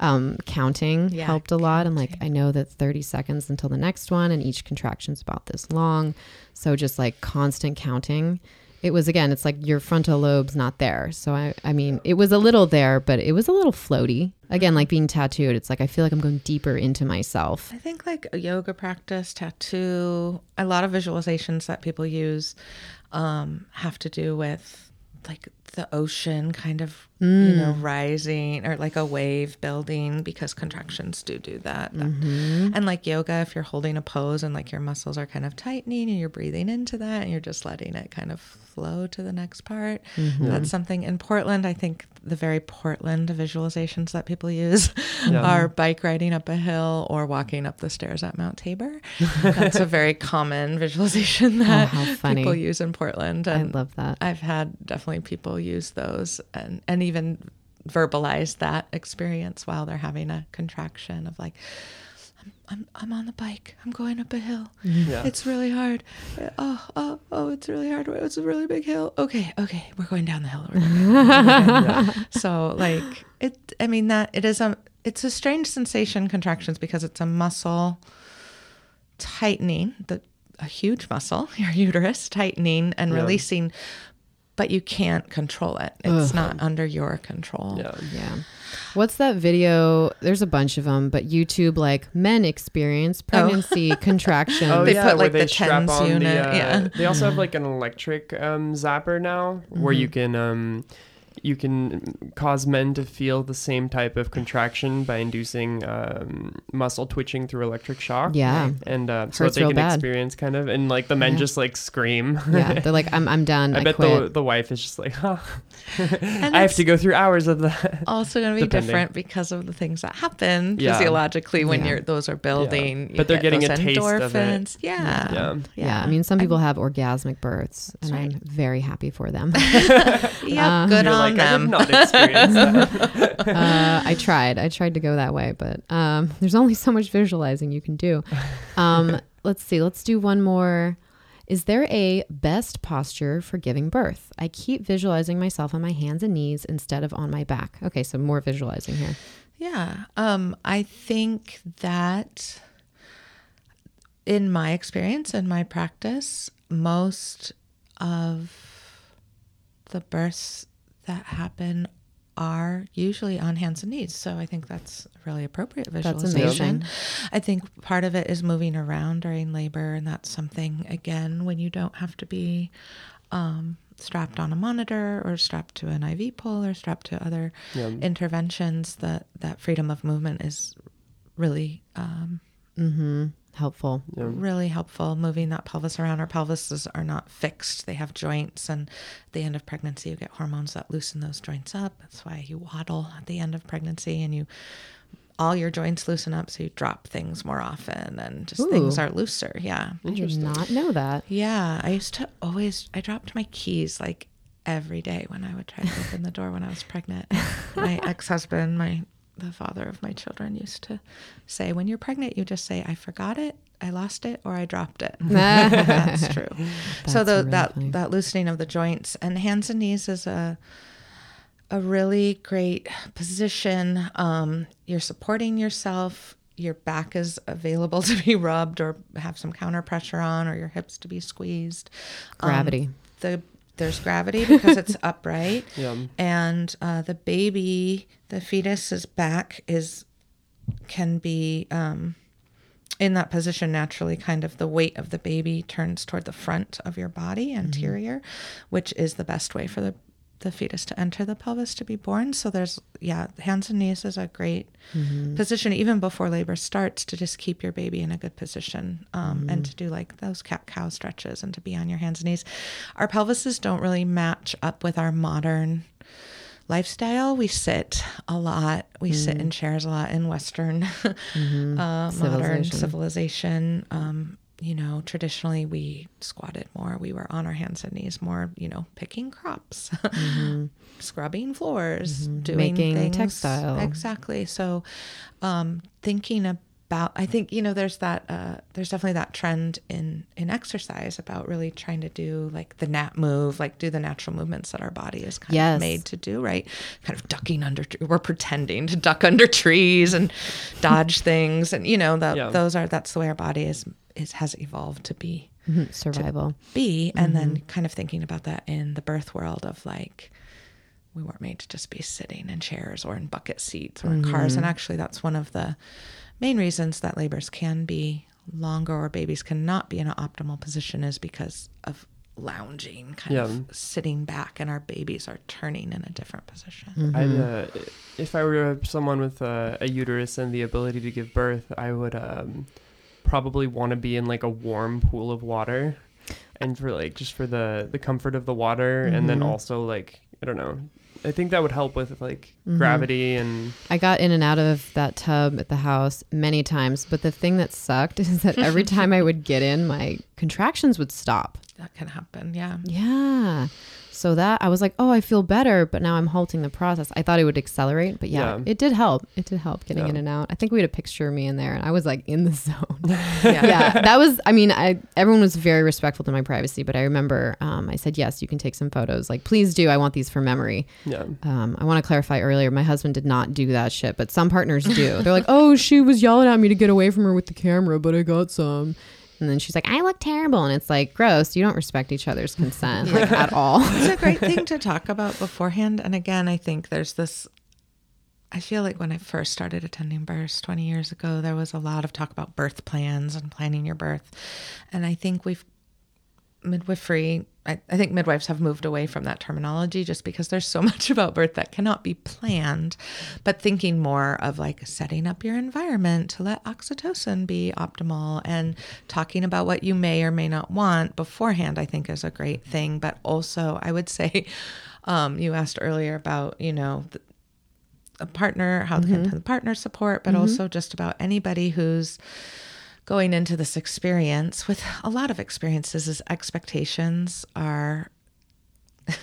Um, counting Yeah, helped a lot. I'm like, I know that 30 seconds until the next one, and each contraction's about this long. So just like constant counting it was again it's like your frontal lobe's not there. So i i mean it was a little there but it was a little floaty. Again like mm-hmm. being tattooed it's like i feel like i'm going deeper into myself. I think like a yoga practice, tattoo, a lot of visualizations that people use um, have to do with like the ocean kind of you know mm. rising or like a wave building because contractions do do that. Mm-hmm. And like yoga if you're holding a pose and like your muscles are kind of tightening and you're breathing into that and you're just letting it kind of flow to the next part mm-hmm. that's something in portland i think the very portland visualizations that people use Yeah. are bike riding up a hill or walking up the stairs at mount tabor that's a very common visualization oh, that how funny. people use in portland I love that. I've had definitely people use those and and even verbalize that experience while they're having a contraction of like I'm, I'm, I'm on the bike. I'm going up a hill. Mm-hmm. Yeah. It's really hard. Uh, oh, oh, oh, it's really hard. It's a really big hill. Okay, okay, we're going down the hill. We're so like it I mean that it is a it's a strange sensation contractions because it's a muscle tightening, the a huge muscle, your uterus tightening and Yeah. releasing, but you can't control it. It's not under your control. Yeah. Yeah. What's that video? There's a bunch of them, but YouTube like men experience pregnancy contractions. Oh They yeah, put, where like, they the strap TENS on unit, the. Uh, yeah. They also have like an electric um, zapper now, where Mm-hmm. you can um, you can cause men to feel the same type of contraction by inducing um, muscle twitching through electric shock. Yeah. and uh, so Hurts they real can bad. experience kind of, and like the men Yeah. just like scream. yeah, they're like, I'm, I'm done. I, I bet quit. the the wife is just like, huh. I have to go through hours of that. also going to be Depending. different because of the things that happen Yeah. physiologically when Yeah. you're those are building. You But they're get getting a taste of it. endorphins. Yeah. Yeah. yeah. I mean, some people have orgasmic births, and right. I'm very happy for them. yeah, good You're on like, I did them. not experience that. uh, I tried. I tried to go that way, but um, there's only so much visualizing you can do. Um, let's see. Let's do one more. Is there a best posture for giving birth? I keep visualizing myself on my hands and knees instead of on my back. Okay, so more visualizing here. Yeah. Um, I think that in my experience and my practice, most of the births that happen are usually on hands and knees. So I think that's really appropriate That's visualization. amazing. I think part of it is moving around during labor, and that's something again when you don't have to be um, strapped on a monitor or strapped to an IV pole or strapped to other Yeah. interventions. That that freedom of movement is really um, Helpful. really helpful. Moving that pelvis around. Our pelvises are not fixed; they have joints, and at the end of pregnancy, you get hormones that loosen those joints up. That's why you waddle at the end of pregnancy, and you all your joints loosen up, so you drop things more often, and just things are looser. Yeah, I did not know that. yeah. I used to always I dropped my keys like every day when I would try to open the door when I was pregnant. my ex-husband, my the father of my children used to say when you're pregnant you just say I forgot it, I lost it or I dropped it. That's true. so the, really that funny. that loosening of the joints and hands and knees is a a really great position. Um, you're supporting yourself. Your back is available to be rubbed or have some counter pressure on, or your hips to be squeezed. Um, Gravity. the there's gravity because it's upright, Yeah. and uh, the baby, the fetus's back is can be um, in that position naturally. Kind of the weight of the baby turns toward the front of your body, anterior, which is the best way for the the fetus to enter the pelvis to be born. So there's yeah, hands and knees is a great position even before labor starts to just keep your baby in a good position um, and to do like those cat cow stretches and to be on your hands and knees. Our pelvises don't really match up with our modern lifestyle. We sit a lot. We sit in chairs a lot in Western uh, modern Civilization. civilization. Um, you know, traditionally we squatted more. We were on our hands and knees more. You know, picking crops, scrubbing floors, doing Making things. textile. Exactly. So, um, thinking about, I think you know, there's that. Uh, there's definitely that trend in in exercise about really trying to do like the nat move, like do the natural movements that our body is kind Yes. of made to do. Right. Kind of ducking under. We're pretending to duck under trees and dodge things, and you know, that Yeah. those are that's the way our body is is has evolved to be Mhm, Survival. be and then kind of thinking about that in the birth world of like we weren't made to just be sitting in chairs or in bucket seats or in cars and actually that's one of the main reasons that labors can be longer or babies cannot be in an optimal position is because of lounging, kind Yeah. of sitting back, and our babies are turning in a different position. Mm-hmm. Uh, if I were someone with a, a uterus and the ability to give birth, I would um, probably want to be in like a warm pool of water, and for like just for the the comfort of the water, and then Mhm. also like I don't know. I think that would help with like Mhm. gravity and I got in and out of that tub at the house many times, but the thing that sucked is that every time I would get in, my contractions would stop. That can happen. Yeah. Yeah. So that I was like, oh, I feel better, but now I'm halting the process. I thought it would accelerate, but yeah, Yeah. it did help. It did help getting Yeah. in and out. I think we had a picture of me in there, and I was like in the zone. Yeah. yeah, that was. I mean, I everyone was very respectful to my privacy, but I remember um, I said yes, you can take some photos. Like, please do. I want these for memory. yeah. Um, I want to clarify earlier, my husband did not do that shit, but some partners do. They're like, oh, she was yelling at me to get away from her with the camera, but I got some. And then she's like, I look terrible. And it's like, gross. You don't respect each other's consent like at all. it's a great thing to talk about beforehand. And again, I think there's this. I feel like when I first started attending births 20 years ago, there was a lot of talk about birth plans and planning your birth. And I think we've, midwifery, I, I think midwives have moved away from that terminology just because there's so much about birth that cannot be planned, but thinking more of like setting up your environment to let oxytocin be optimal and talking about what you may or may not want beforehand, I think is a great thing. But also, I would say, um, you asked earlier about, you know, the, a partner, how can the partner support, but also just about anybody who's going into this experience with a lot of experiences is expectations are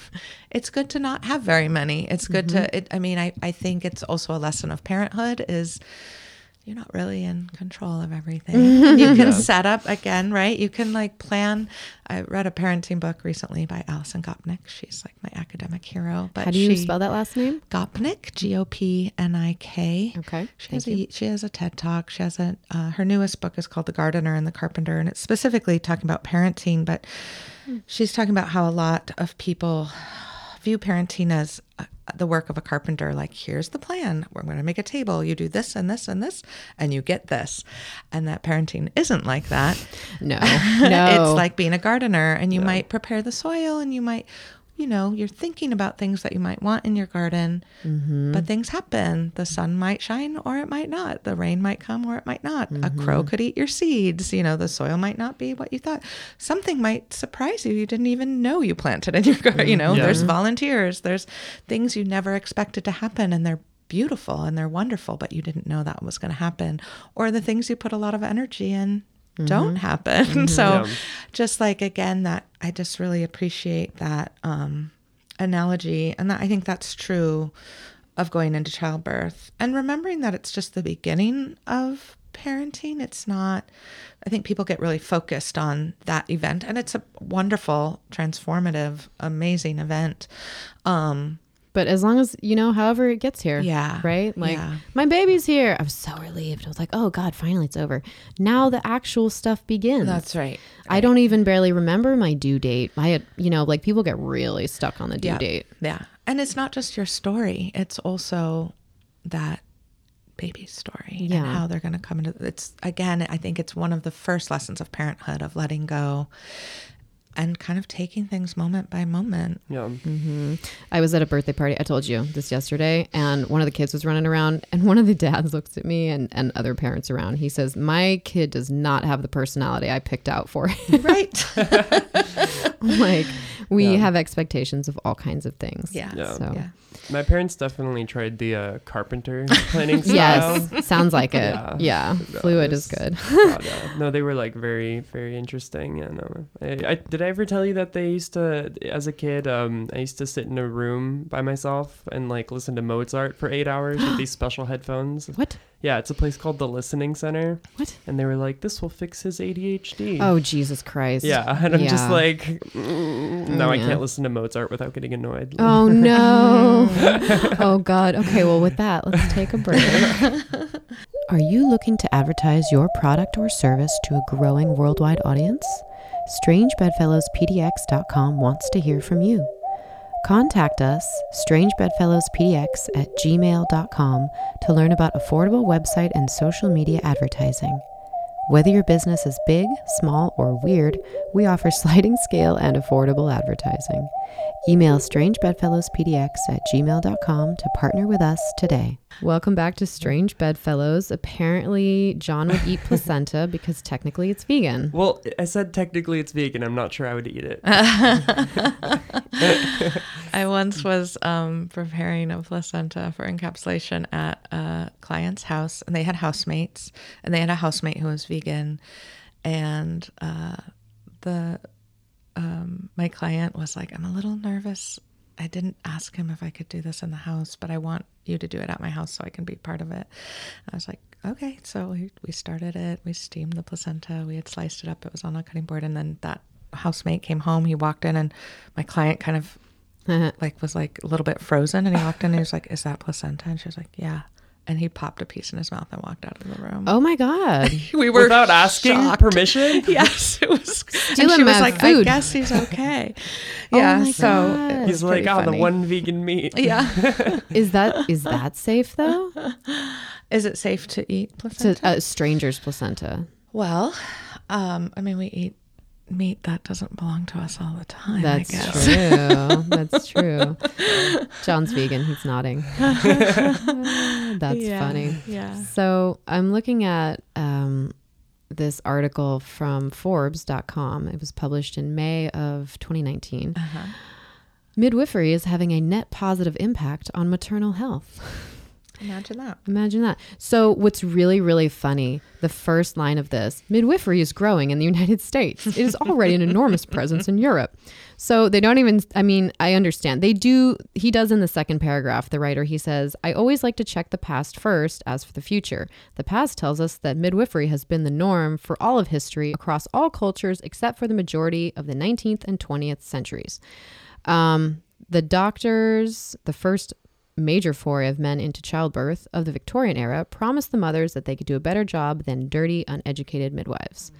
it's good to not have very many. It's good to mm-hmm. it, i mean I, I think it's also a lesson of parenthood is you're not really in control of everything you can set up again right you can like plan i read a parenting book recently by Alison gopnik she's like my academic hero but How do you she, spell that last name? gopnik g-o-p-n-i-k Okay. she has you. a she has a TED talk. She has a uh, her newest book is called The Gardener and the Carpenter, and it's specifically talking about parenting. But she's talking about how a lot of people view parenting as uh, the work of a carpenter. Like, here's the plan. We're going to make a table. You do this and this and this, and you get this. And that parenting isn't like that. No. No. it's like being a gardener, and you might prepare the soil, and you might. You know, you're thinking about things that you might want in your garden, Mm-hmm. but things happen. The sun might shine or it might not. The rain might come or it might not. A crow Mm-hmm. could eat your seeds. You know, the soil might not be what you thought. Something might surprise you. You didn't even know you planted in your garden. You know, Yeah. there's volunteers, there's things you never expected to happen, and they're beautiful and they're wonderful, but you didn't know that was going to happen. Or the things you put a lot of energy in don't happen. so Yeah. just like again that I just really appreciate that um analogy and that I think that's true of going into childbirth and remembering that it's just the beginning of parenting. It's not I think people get really focused on that event and it's a wonderful, transformative, amazing event. Um But as long as you know, however it gets here. Yeah. Right? Like Yeah. my baby's here. I was so relieved. I was like, oh God, finally it's over. Now the actual stuff begins. that's right. I don't even barely remember my due date. I had, you know, like people get really stuck on the due yeah. date. Yeah. And it's not just your story, it's also that baby's story Yeah. and how they're going to come into it's again i think it's one of the first lessons of parenthood of letting go and kind of taking things moment by moment Yeah. Mm-hmm. I was at a birthday party. I told you this yesterday, and one of the kids was running around, and one of the dads looks at me and, and other parents around. He says, My kid does not have the personality I picked out for him. right like, we Yeah. have expectations of all kinds of things. yeah Yeah. So, yeah My parents definitely tried the uh, carpenter planning style. yes, sounds like it. Yeah. Yeah. No, Fluid is good. God, yeah. No, they were like very, very interesting. And um, I, I did I ever tell you that they used to, as a kid, um, I used to sit in a room by myself and like listen to Mozart for eight hours with these special headphones. What? Yeah, it's a place called the Listening Center, What? and they were like, "This will fix his ADHD." Oh, Jesus Christ. Yeah, and I'm just like, mm, no, I can't listen to Mozart without getting annoyed. Oh, no. oh, God. Okay, well, with that, let's take a break. Are you looking to advertise your product or service to a growing worldwide audience? StrangeBedfellowsPDX.com wants to hear from you. Contact us, strangebedfellowspdx at gmail.com, to learn about affordable website and social media advertising. Whether your business is big, small, or weird, we offer sliding scale and affordable advertising. Email strangebedfellowspdx at gmail.com to partner with us today. Welcome back to Strange Bedfellows. Apparently, John would eat placenta because technically it's vegan. Well, I said technically it's vegan. I'm not sure I would eat it. I once was um, preparing a placenta for encapsulation at a client's house, and they had housemates, and they had a housemate who was vegan, and uh, the um, my client was like, "I'm a little nervous. I didn't ask him if I could do this in the house, but I want you to do it at my house so I can be part of it." I was like, "Okay." So we, we started it. We steamed the placenta. We had sliced it up. It was on a cutting board, and then that housemate came home. He walked in, and my client kind of like was like a little bit frozen and he walked in and he was like is that placenta and she was like yeah and he popped a piece in his mouth and walked out of the room Oh my God. we were Without asking shocked. permission? yes it was Steal and she was at like i food. guess he's okay Oh yeah my so God. He's like, pretty oh, the one vegan meat. yeah Is that is that safe though? is it safe to eat To a stranger's placenta. well um i mean we eat meat that doesn't belong to us all the time That's i guess true. That's true. John's vegan. He's nodding. That's Yeah, funny. yeah So I'm looking at um, this article from Forbes.com. It was published in May of 2019. uh-huh. Midwifery is having a net positive impact on maternal health. imagine that Imagine that. So, what's really, really funny, the first line of this midwifery is growing in the United States. It is already an enormous presence in Europe. So, they don't even, I mean, I understand. They do, he does in the second paragraph, the writer, he says, I always like to check the past first as for the future. The past tells us that midwifery has been the norm for all of history across all cultures except for the majority of the 19th and 20th centuries. Um, the doctors, the first major foray of men into childbirth of the Victorian era, promised the mothers that they could do a better job than dirty, uneducated midwives.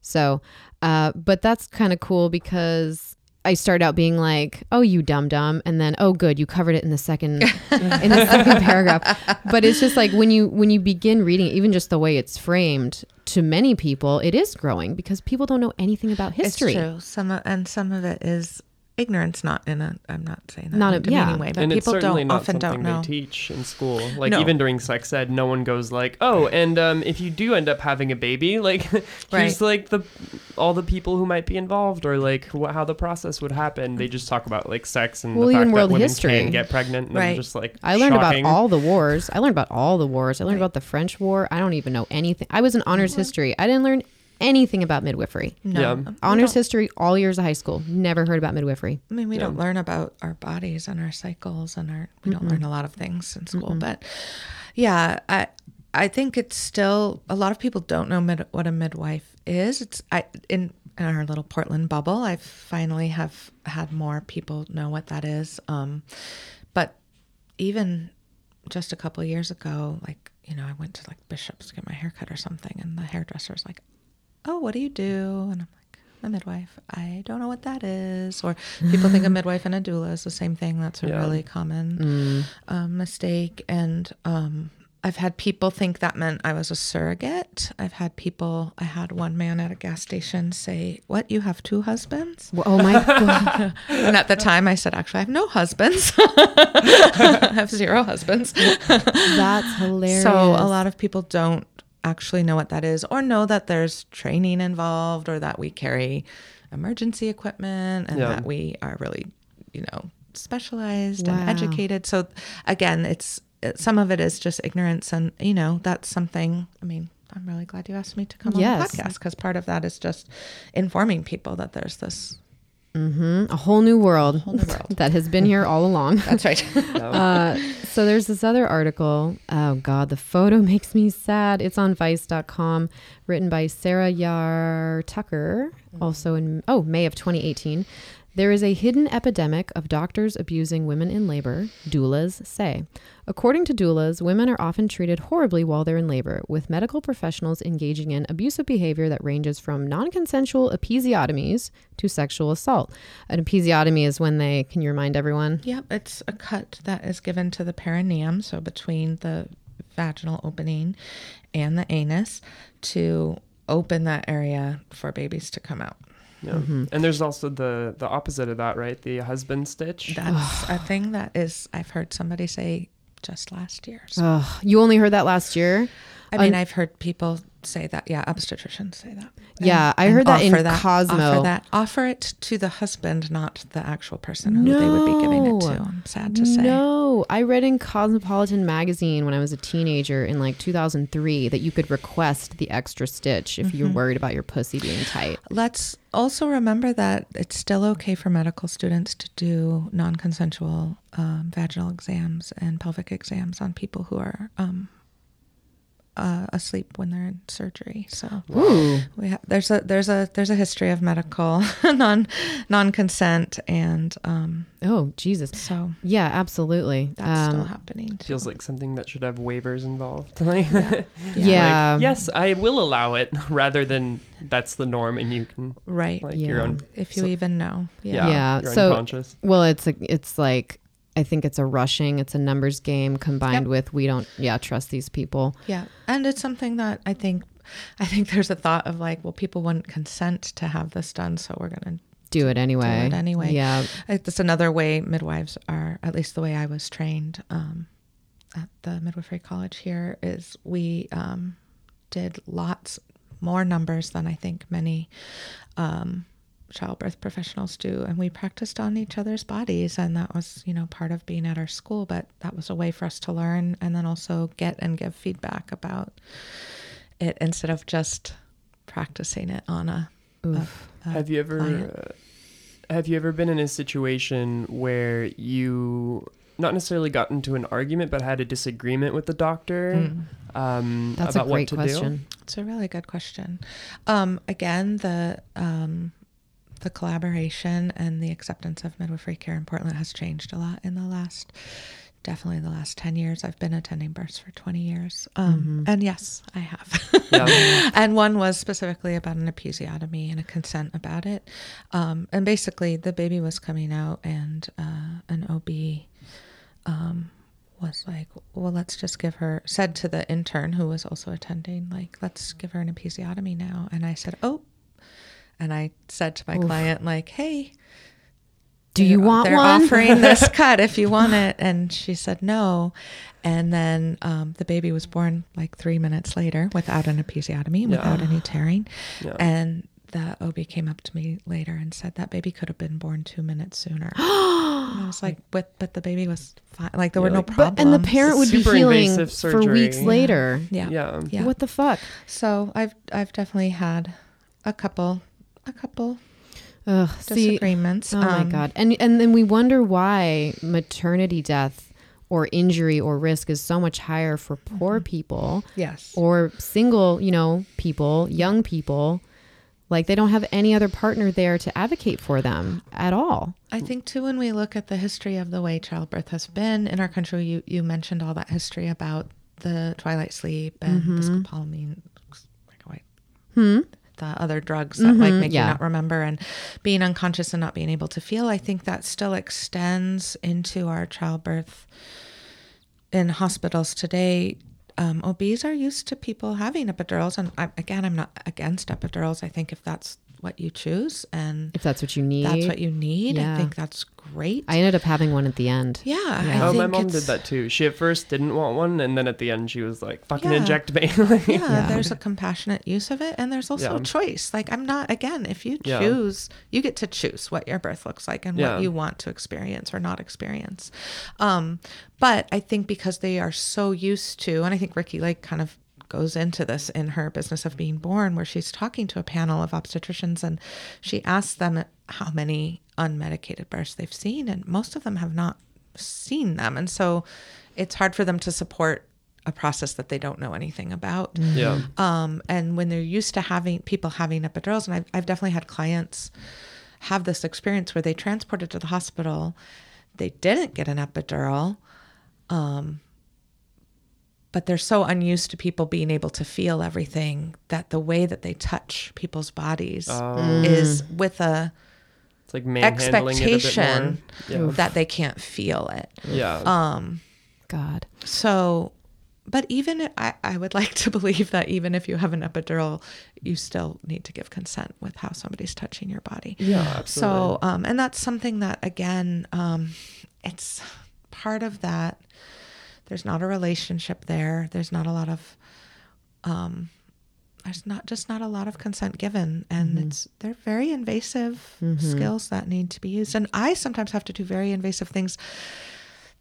So, uh, but that's kind of cool because I started out being like, "Oh, you dumb dumb," and then, "Oh, good, you covered it in the second in the second paragraph." But it's just like when you when you begin reading, it, even just the way it's framed, to many people, it is growing because people don't know anything about history. It's true. Some of, and some of it is ignorance, not in a. I'm not saying that Not in a- a yeah. way, but and it's people certainly don't not often something don't know. they teach in school. Like No. even during sex ed, no one goes like, "Oh, and um, if you do end up having a baby, like here's Right. like the all the people who might be involved, or like wh- how the process would happen." They just talk about like sex and Well, the fact even world that women history. can get pregnant. And Right. I'm just like I learned shocking. about all the wars. I learned about all the wars. I learned Right. about the French War. I don't even know anything. I was in honors history. I didn't learn anything about midwifery. No, Yeah. Honors history all years of high school. Never heard about midwifery. I mean, we Yeah. don't learn about our bodies and our cycles, and our we don't learn a lot of things in school. But yeah, I I think it's still a lot of people don't know mid, what a midwife is. It's I in in our little Portland bubble. I finally have had more people know what that is. Um, but even just a couple of years ago, like you know, I went to like Bishop's to get my hair cut or something, and the hairdresser was like, "Oh, what do you do?" And I'm like, "A midwife." I don't know what that is. Or people think a midwife and a doula is the same thing. That's a Yeah. really common um, mistake. And um, I've had people think that meant I was a surrogate. I've had people. I had one man at a gas station say, "What? You have two husbands?" Oh my god! And at the time, I said, "Actually, I have no husbands. I have zero husbands." That's hilarious. So a lot of people don't actually know what that is or know that there's training involved or that we carry emergency equipment and Yeah. that we are really, you know, specialized Wow. and educated. So again, it's some of it is just ignorance and you know, that's something I mean, I'm really glad you asked me to come on the podcast because part of that is just informing people that there's this Mhm. a whole new world, whole new world. that has been here all along. That's right. Uh, so there's this other article. Oh God, the photo makes me sad. It's on Vice.com, written by Sarah Yahr Tucker, mm-hmm. also in oh May of 2018. There is a hidden epidemic of doctors abusing women in labor, doulas say. According to doulas, women are often treated horribly while they're in labor, with medical professionals engaging in abusive behavior that ranges from non consensual episiotomies to sexual assault. An episiotomy is when they, can you remind everyone? Yep, it's a cut that is given to the perineum, so between the vaginal opening and the anus, to open that area for babies to come out. Yeah. Mm-hmm. And there's also the the opposite of that, right? The husband stitch. That's a thing that is I've heard somebody say just last year. So, Ugh, you only heard that last year. I mean, un- I've heard people say that. Yeah, obstetricians say that. Yeah, I heard that in Cosmo. Offer that. Offer it to the husband, not the actual person who they would be giving it to. I'm sad to say. No, I read in Cosmopolitan magazine when I was a teenager in like 2003 that you could request the extra stitch if Mm-hmm. you're worried about your pussy being tight. Let's also remember that it's still okay for medical students to do non consensual um, vaginal exams and pelvic exams on people who are um, uh, asleep when they're in surgery. So Ooh. we ha- there's a there's a there's a history of medical non non consent and um, Oh, Jesus. so Yeah, absolutely. that's still Um, happening. Too. Feels like something that should have waivers involved. Like, yeah. like, yes, I will allow it, rather than that's the norm, and you can right. like Yeah. your own. if you so- even know. Yeah, Yeah, you're so- Well, it's a, it's like I think it's a rushing, it's a numbers game combined Yep. with we don't yeah, trust these people. Yeah, and it's something that I think, I think there's a thought of like, well, people wouldn't consent to have this done, so we're gonna. Do it anyway. it anyway. Yeah. It's another way midwives are, at least the way I was trained um, at the midwifery college here, is we um, did lots more numbers than I think many um, childbirth professionals do, and we practiced on each other's bodies, and that was you know part of being at our school, but that was a way for us to learn and then also get and give feedback about it instead of just practicing it on a. a, a have you ever uh, have you ever been in a situation where you not necessarily got into an argument but had a disagreement with the doctor Mm. um, That's about a great what to question. It's a really good question. Um, again, the um, the collaboration and the acceptance of midwifery care in Portland has changed a lot in the last, definitely the last ten years. I've been attending births for twenty years, um, and yes, I have. Yeah. and one was specifically about an episiotomy and a consent about it. Um, and basically, the baby was coming out, and uh, an OB um, was like, "Well, let's just give her." Said to the intern who was also attending, "Like, let's give her an episiotomy now." And I said, "Oh," and I said to my Oof. client, "Like, hey." Do you they're- want they're one? offering this cut if you want it and she said no and then um, the baby was born like three minutes later without an episiotomy without any tearing Yeah. and the ob came up to me later and said that baby could have been born two minutes sooner i was like but but the baby was fine like there Yeah, were no like- problems But, and the parent would be Super healing for weeks surgery. later. yeah yeah. yeah What the fuck? so i've i've definitely had a couple a couple Ugh, see, disagreements oh my Um, god. And and then we wonder why maternity death or injury or risk is so much higher for poor people yes or single, you know, people, young people. Like they don't have any other partner there to advocate for them at all. I think too when we look at the history of the way childbirth has been in our country, you you mentioned all that history about the twilight sleep and the scopolamine, Hmm. The other drugs that like make yeah. you not remember and being unconscious and not being able to feel. I think that still extends into our childbirth in hospitals today. Um, OBs are used to people having epidurals, and I, again, I'm not against epidurals. I think if that's what you choose and If that's what you need. that's what you need, Yeah. I think that's great. I ended up having one at the end. yeah, Yeah. I Oh, my mom did that too. She at first didn't want one, and then at the end she was like, "Fucking Yeah. inject me." Yeah, Yeah. there's a compassionate use of it, and there's also Yeah. choice. Like I'm not again, if you Yeah. choose, you get to choose what your birth looks like and Yeah. what you want to experience or not experience. Um, but I think because they are so used to, and I think Ricki like kind of goes into this in her business of being born where she's talking to a panel of obstetricians and she asks them how many unmedicated births they've seen and most of them have not seen them. And so it's hard for them to support a process that they don't know anything about. Yeah, um, and when they're used to having people having epidurals, and I've, I've definitely had clients have this experience where they transported to the hospital, they didn't get an epidural, um, but they're so unused to people being able to feel everything that the way that they touch people's bodies Oh. is with a it's like manhandling it a bit expectation more. that they can't feel it. Yeah, yeah. Um, God. so but even I, I would like to believe that even if you have an epidural, you still need to give consent with how somebody's touching your body. Yeah, absolutely. So, um, and that's something that again, um, it's part of that. There's not a relationship there. There's not a lot of, um, there's not just not a lot of consent given, and it's they're very invasive skills that need to be used. And I sometimes have to do very invasive things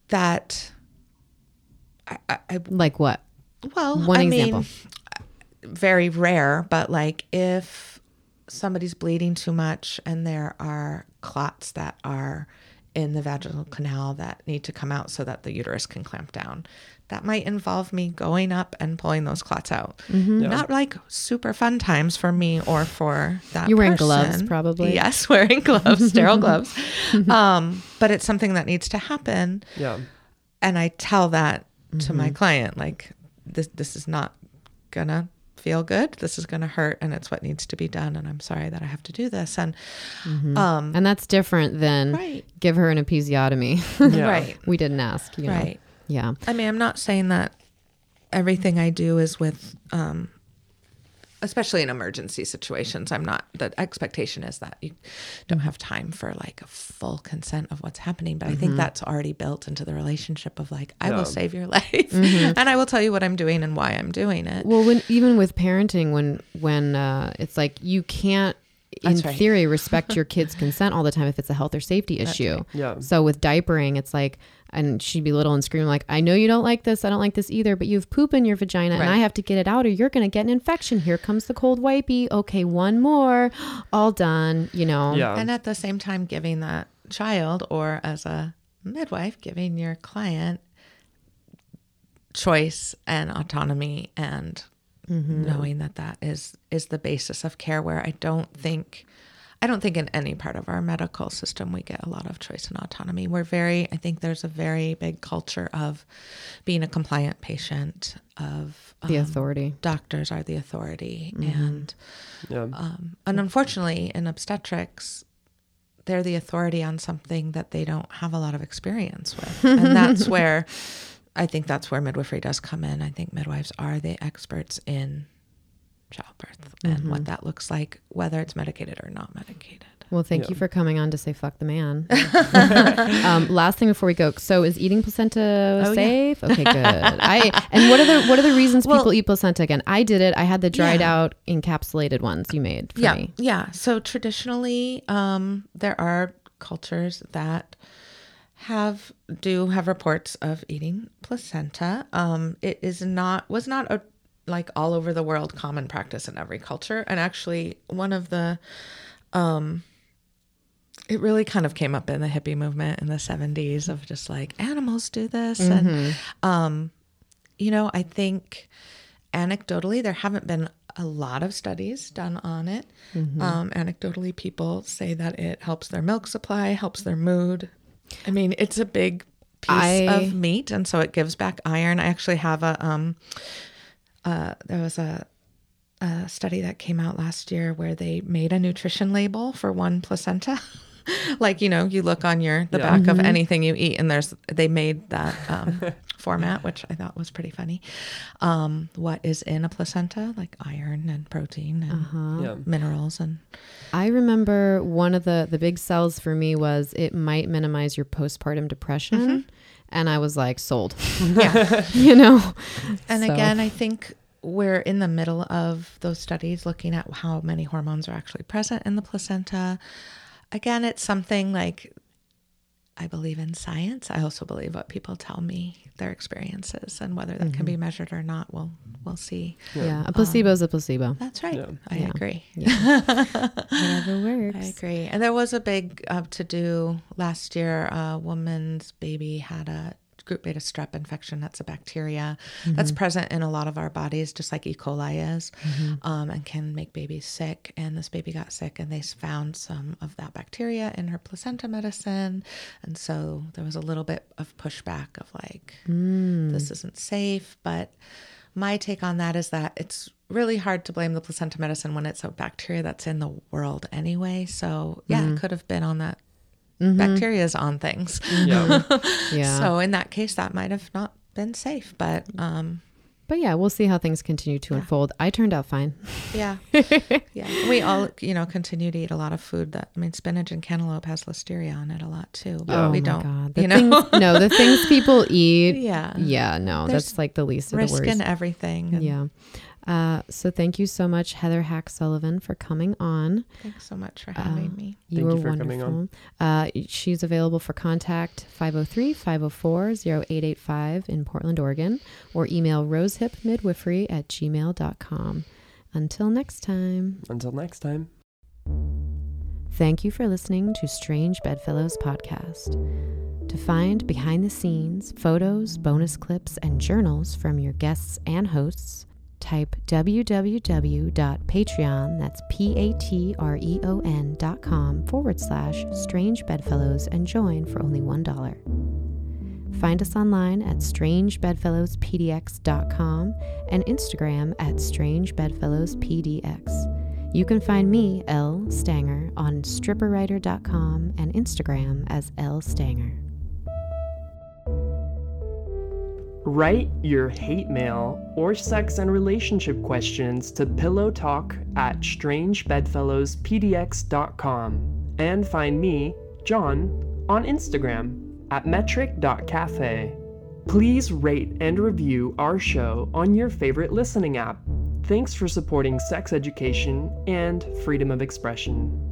that I, I, I Like what? well, One I example. mean, very rare, but like if somebody's bleeding too much and there are clots that are in the vaginal canal that need to come out so that the uterus can clamp down, that might involve me going up and pulling those clots out. Mm-hmm. Yeah. Not like super fun times for me or for that. You're wearing gloves, probably. Yes, wearing gloves, sterile gloves. Um, but it's something that needs to happen Yeah. and I tell that to my Mm-hmm. client like this this is not gonna feel good this is gonna hurt and it's what needs to be done and I'm sorry that I have to do this and um And that's different than Right. give her an episiotomy. Yeah. right we didn't ask, you know. right Yeah. I mean I'm not saying that everything I do is with um especially in emergency situations I'm not the expectation is that you don't have time for like a full consent of what's happening but I think that's already built into the relationship of like I Yeah. will save your life and I will tell you what I'm doing and why I'm doing it Well, when even with parenting, when when uh, it's like you can't, in right. theory, respect your kid's consent all the time if it's a health or safety issue. Yeah. So with diapering, it's like, and she'd be little and scream like, "I know you don't like this. I don't like this either. But you have poop in your vagina, and I have to get it out, or you're gonna get an infection. Here comes the cold wipey. Okay, one more, all done. You know. Yeah. and at the same time giving that child or as a midwife giving your client choice and autonomy and mm-hmm. knowing that that is is the basis of care where i don't think i don't think in any part of our medical system we get a lot of choice and autonomy we're very i think there's a very big culture of being a compliant patient of The um, authority. doctors are the authority and Yeah. um, and unfortunately, in obstetrics, they're the authority on something that they don't have a lot of experience with. And that's where I think that's where midwifery does come in. I think midwives are the experts in childbirth and what that looks like, whether it's medicated or not medicated. Well, thank Yeah. you for coming on to say fuck the man. um, last thing before we go. So, is eating placenta Oh, yeah. safe? Okay, good. I and what are the what are the reasons Well- people eat placenta again? I did it. I had the dried Yeah. out encapsulated ones you made for yeah, me. yeah. So traditionally, um, there are cultures that have do have reports of eating placenta. Um, it is not was not a like all over the world common practice in every culture, and actually one of the um, it really kind of came up in the hippie movement in the 70s of just like animals do this. And um you know i think anecdotally there haven't been a lot of studies done on it. Um anecdotally people say that it helps their milk supply helps their mood. I mean it's a big piece I- of meat and so it gives back iron. I actually have a um uh there was a a study that came out last year where they made a nutrition label for one placenta. like, you know, you look on your the Yeah. back of anything you eat and there's they made that um, format, which I thought was pretty funny. Um, what is in a placenta, like iron and protein and Yeah. minerals and I remember one of the the big sells for me was it might minimize your postpartum depression, and I was like sold. yeah. you know. And So- again, I think we're in the middle of those studies looking at how many hormones are actually present in the placenta. Again, it's something like I believe in science. I also believe what people tell me their experiences and whether that can be measured or not. We'll we'll see. Yeah, a placebo is a placebo. That's right. Yeah. I Yeah. agree. Whatever works. I agree. And there was a big uh, to do last year. A woman's baby had a group beta strep infection. That's a bacteria mm-hmm. that's present in a lot of our bodies, just like E. coli is, mm-hmm. um, and can make babies sick. And this baby got sick, and they found some of that bacteria in her placenta medicine. And so there was a little bit of pushback of like, mm. this isn't safe. But my take on that is that it's really hard to blame the placenta medicine when it's a bacteria that's in the world anyway. So yeah, it mm-hmm. could have been on that. Bacteria is on things. Yeah. Yeah. So in that case, that might have not been safe. But um, but yeah, we'll see how things continue to Yeah. unfold. I turned out fine. Yeah. yeah. We all, you know, continue to eat a lot of food that, I mean, spinach and cantaloupe has listeria on it a lot too. But oh we my don't, god, the you know, no, the things people eat. yeah. Yeah, no, There's that's like the least of the Risk worries. in everything. and Yeah. Uh, so thank you so much, Heather Hack Sullivan, for coming on. Thanks so much for having Uh, me. You Thank were you for wonderful. coming on. Uh, she's available for contact 503 504 0885 in Portland, Oregon, or email rosehipmidwifery at gmail.com. Until next time. Until next time. Thank you for listening to Strange Bedfellows podcast. To find behind the scenes, photos, bonus clips, and journals from your guests and hosts, type www.patreon, that's P-A-T-R-E-O-N dot com forward slash Strange Bedfellows and join for only $1. Find us online at strangebedfellowspdx.com and Instagram at strangebedfellowspdx. You can find me, Elle Stanger, on stripperwriter.com and Instagram as Elle Stanger. Write your hate mail or sex and relationship questions to pillowtalk at strangebedfellowspdx.com and find me, John, on Instagram at metric.cafe. Please rate and review our show on your favorite listening app. Thanks for supporting sex education and freedom of expression.